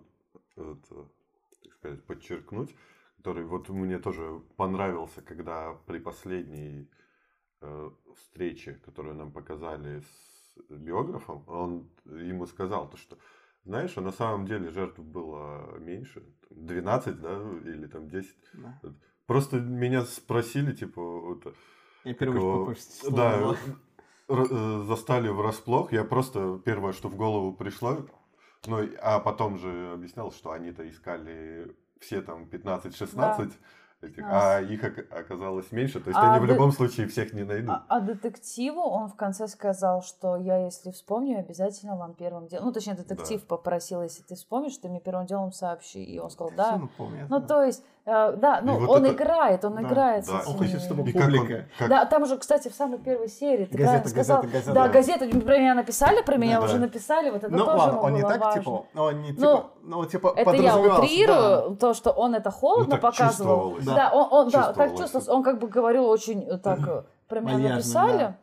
это, так сказать, подчеркнуть, который вот мне тоже понравился, когда при последней э, встрече, которую нам показали с биографом, он ему сказал то, что знаешь, а на самом деле жертв было меньше, 12, да, или там 10. Да. Просто меня спросили, типа, вот, Я первый его- да, э, застали врасплох. Я просто первое, что в голову пришло, ну, а потом же объяснял, что они-то искали все там 15-16. Этих, А. а их ока- оказалось меньше. То есть А они в любом случае всех не найдут. А, а детективу он в конце сказал, что я, если вспомню, обязательно вам первым делом... Ну, точнее, детектив попросил, если ты вспомнишь, ты мне первым делом сообщи. И он сказал, да. Ну, да. то есть, да, ну, вот он это- играет, он Да, играет да. с Он хочет, чтобы И как он- публика. как- Да, там же, кстати, в самой первой серии, ты Газета, правильно сказал. газета, газета, да, да. газету про меня написали, про меня Да. уже написали, вот это Ну тоже ладно, он не так, важно. типа, он не Ну, типа, ну, типа, Это я утрирую, да. то, что он это холодно Ну, так показывал. чувствовалось. Да, он, он да, так Чувствовалось. Он как бы говорил очень так э, про меня написали, да.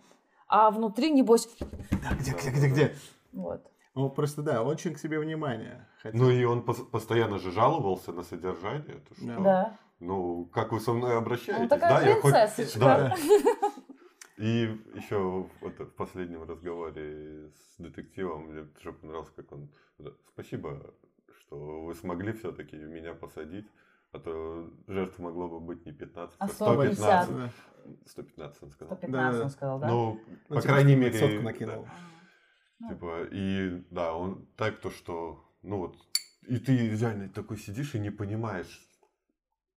а внутри, небось, Да, где, где, где, где? вот. Ну, просто, да, очень к себе внимание хотел. Ну и он пос- постоянно же жаловался на содержание. то что, Да. Да. Ну, как вы со мной обращаетесь? Ну, такая да, я хоть- принцессочка. Да. И еще вот в последнем разговоре с детективом мне тоже понравилось, как он... Спасибо, что вы смогли все-таки меня посадить, а то жертв могло бы быть не 15, А а 150. 115. Да. 115, он сказал. 115 Да. он сказал, да? Ну, Ну, по типа, крайней мере... сотку да. Ну. Типа, и да, он так то, что, ну вот, и ты реально такой сидишь и не понимаешь,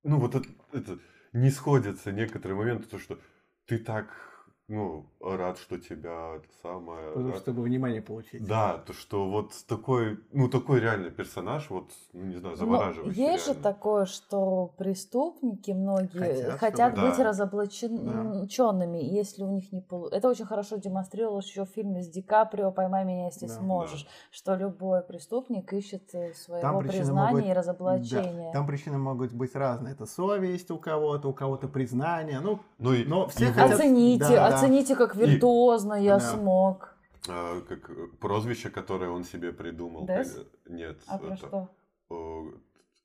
ну вот это, это не сходятся некоторые моменты, то, что ты так, ну, рад, что тебя это самое... Потому рад- чтобы внимание получить. Да, то, что вот такой, ну, такой реально персонаж, вот, ну, не знаю, Но завораживающий есть же реально. такое, что преступники многие Хотят, хотят, чтобы- быть Да. разоблаченными, если у них не получится. Это очень хорошо демонстрировалось еще в фильме с Ди Каприо «Поймай меня, если Да. сможешь», что любой преступник ищет э, своего причины признания могут- и разоблачения. Да, там причины могут быть разные. Это совесть у кого-то, у кого-то признание. Ну, Ну, и, но все и хотят- Оцените, да, да. Оцените, как И- виртуозно я Да. смог. э, как э, прозвище, которое он себе придумал. Дэс? э, Нет. А про это, что? э,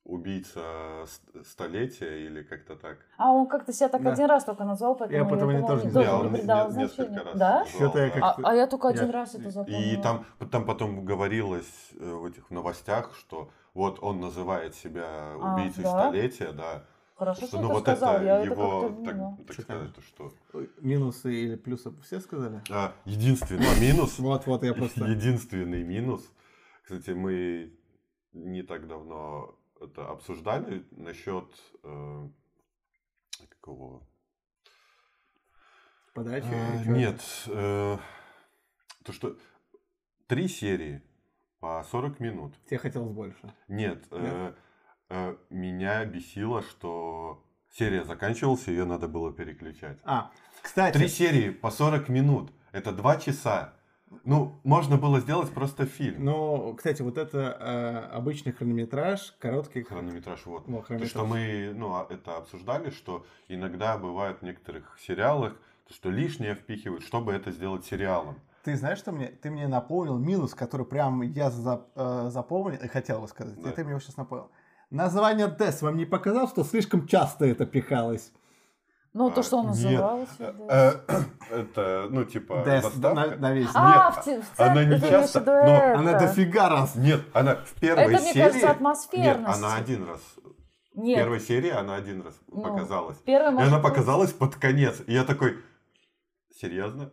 убийца ст- столетия или как-то так. А он как-то себя так Да. один раз только назвал, поэтому Я потом не думала, тоже не- знал. не придал не- несколько значения. раз Да? назвал, я да. как- А, а я только один Я- раз это И запомнила. там, там потом говорилось э, в этих новостях, что вот он называет себя А, убийцей да? столетия, да. Хорошо, Что, что ну ты вот сказал, это я это его, как-то не так, знала. так Что сказать, то что Минусы или плюсы все сказали? А, единственный минус, Вот, вот, я просто... единственный минус, кстати, мы не так давно это обсуждали насчет э, какого Подачи? А? Нет. э, То, что три серии по 40 минут. Тебе хотелось больше. Нет. э, э, Меня бесило, что серия заканчивалась, ее надо было переключать. А, кстати, Три серии по 40 минут. Это два часа. Ну, можно было сделать просто фильм. ну, кстати, вот это э, обычный хронометраж, короткий Хронометраж вот. Ну, То, хронометраж. что мы ну, а, это обсуждали, что иногда бывает в некоторых сериалах, то, что лишнее впихивают, чтобы это сделать сериалом. Ты знаешь, что мне? Ты мне напомнил минус, который прям я за- э, запомнил и хотел бы сказать. Да. И ты мне его сейчас напомнил. Название Дес вам не показалось, что слишком часто это пихалось? Ну, А, то, что он нет. назывался. да. Э, Это, ну, типа, Дес заставка. на, на весь. А, нет, в, те- в она не в часто, но это. Она дофига раз. Нет, она в первой Это, мне серии... кажется, Нет, атмосферность. она один раз. В Нет, первой серии она один раз Ну, показалась. первый, И она быть, показалась под конец. И я такой, серьезно?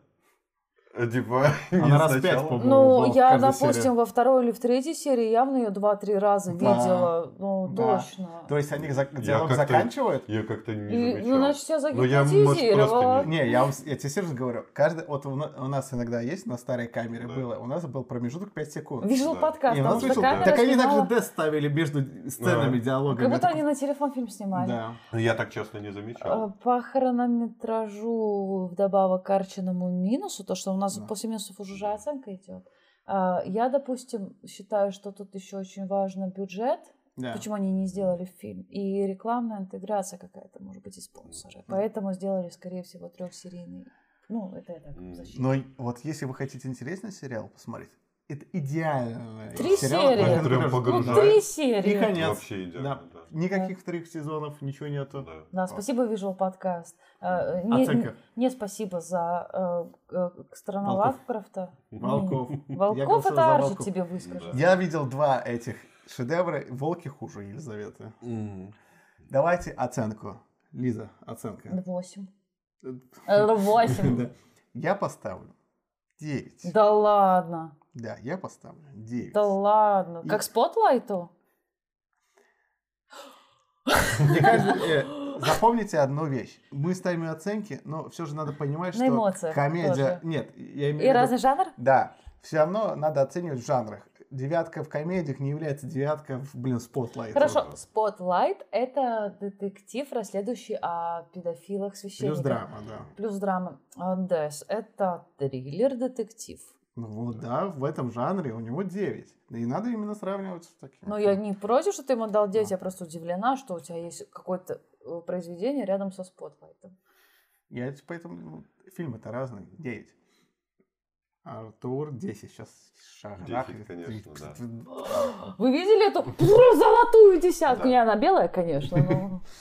Э, Типа, не Она раз пять, по-моему. Ну, я, допустим, серии. во второй или в третьей серии явно ее два-три раза Да. видела. Ну, Да. точно. То есть они за- диалог заканчивают? Я как-то не И, замечал. ну, значит, я Ну, я, загипнотизировала. просто Не, я, вам я тебе серьезно говорю. Каждый, вот у, на- у нас иногда есть на старой камере Да. было, у нас был промежуток 5 секунд. Вижу Да. подкаст, И у потому нас что вышел- камера так они снимала- также Дес ставили между сценами, Да. диалогами. Как будто они на телефон фильм снимали. Да. Ну, Я так честно не замечал. По хронометражу вдобавок к Арчиному минусу, то, что у нас Да. после минусов уже же оценка идет. а, Я, допустим, считаю, что тут еще очень важно бюджет, Да. почему они не сделали фильм, и рекламная интеграция какая-то, может быть, и спонсоры. Поэтому сделали, скорее всего, трехсерийный. Ну, это я так защиту. Но вот если вы хотите интересный сериал посмотреть, это идеальный Три сериал. серии. Ну, три И серии. конец. Вообще идеально, Да. Да. Никаких вторых сезонов, ничего нету. Да. Да, спасибо, Visual Podcast. Э, Не, Оценка. не спасибо за э, э, страна Волков. Лавкрафта. Волков. Не. Волков это Волков. тебе выскажет. Да. Я видел два этих шедевра. Волки хуже Елизаветы. Давайте оценку. Лиза, оценка. Восемь. Э, Восемь. Да. Я поставлю 9. Да ладно. Да, я поставлю 9. Да ладно. И- Как Spotlight у? Мне кажется, э, Запомните одну вещь. Мы ставим оценки, но все же надо понимать, что эмоциях комедия... тоже. Нет, я имею в И виду- разный жанр? Да, все равно надо оценивать в жанрах. Девятка в комедиях не является девятка в, блин, Spotlight. Хорошо, Spotlight — это детектив, расследующий о педофилах священниках. Плюс драма, да. Плюс драма. Дес — это триллер-детектив. Ну вот да, в этом жанре у него 9. И надо именно сравнивать с таким. Но я не против, что ты ему дал 9, я просто удивлена, что у тебя есть какое-то э, произведение рядом со Спотлайтом. Я поэтому ну, фильмы-то разные. 9. Артур 10 сейчас шагах. 10, конечно, да. Вы видели эту золотую десятку? Не, она белая, конечно, но...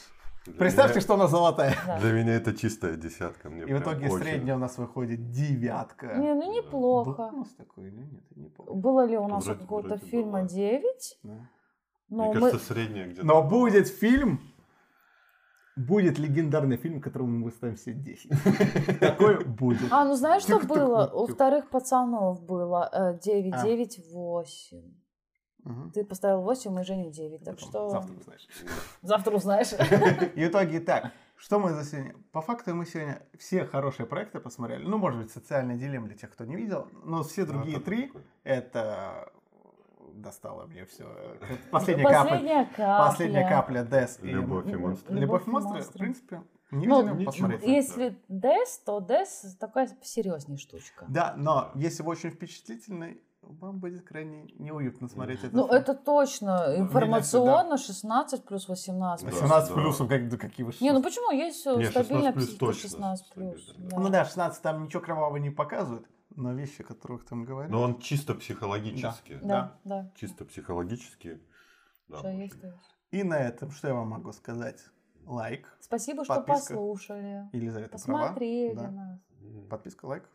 Представьте, меня... что она золотая. Да. Для меня это чистая десятка. Мне и в итоге очень... средняя у нас выходит девятка. Не, ну неплохо. Был у нас такой или нет? Не. Было ли у нас вроде, какого-то фильма была. 9? Да. Но Мне мы... кажется, средняя где-то. Но будет фильм, Будет легендарный фильм, которому мы выставим все 10. Такой будет. А, ну знаешь, что было? У вторых пацанов было э, 9-9-8. Угу. Ты поставил 8 и Женя 9. Так что... Завтра узнаешь. Завтра узнаешь. Итоги так. Что мы за сегодня? По факту мы сегодня все хорошие проекты посмотрели. Ну, может быть, социальный дилем для тех, кто не видел. Но все ну, другие три — это достало мне все. Ну, последняя, Последняя капля. Последняя капля Дес. Любовь и, и монстры. Любовь и монстры, в принципе, не ну, посмотреть. Если да. Дес, то Дес такая серьезнее штучка. Да, но если вы очень впечатлительный, вам будет крайне неуютно смотреть это. Ну, это точно. Ну, Информационно 16 плюс 18. Да. 18 да. плюсов, как, да какие вы Не, ну почему? Есть э, Не, 16 стабильно плюс психика точно 16 плюс. да. Ну да, 16 там ничего кровавого не показывают, но вещи, о которых там говорят. Но он чисто психологически. Да, да. Чисто психологически. Да, Что есть, то есть. И на этом, что я вам могу сказать? Лайк. Спасибо, что Подписка. послушали. Елизавета права. Посмотрели Да. нас. Подписка, лайк.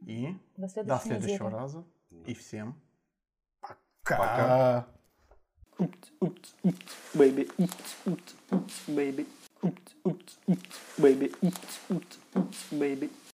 И До до следующей следующего недели. раза. И всем Пока. пока. Oops, oops, oops, baby. Oops, oops, oops, baby. Oops, oops, oops, baby. Oops, oops, oops, baby.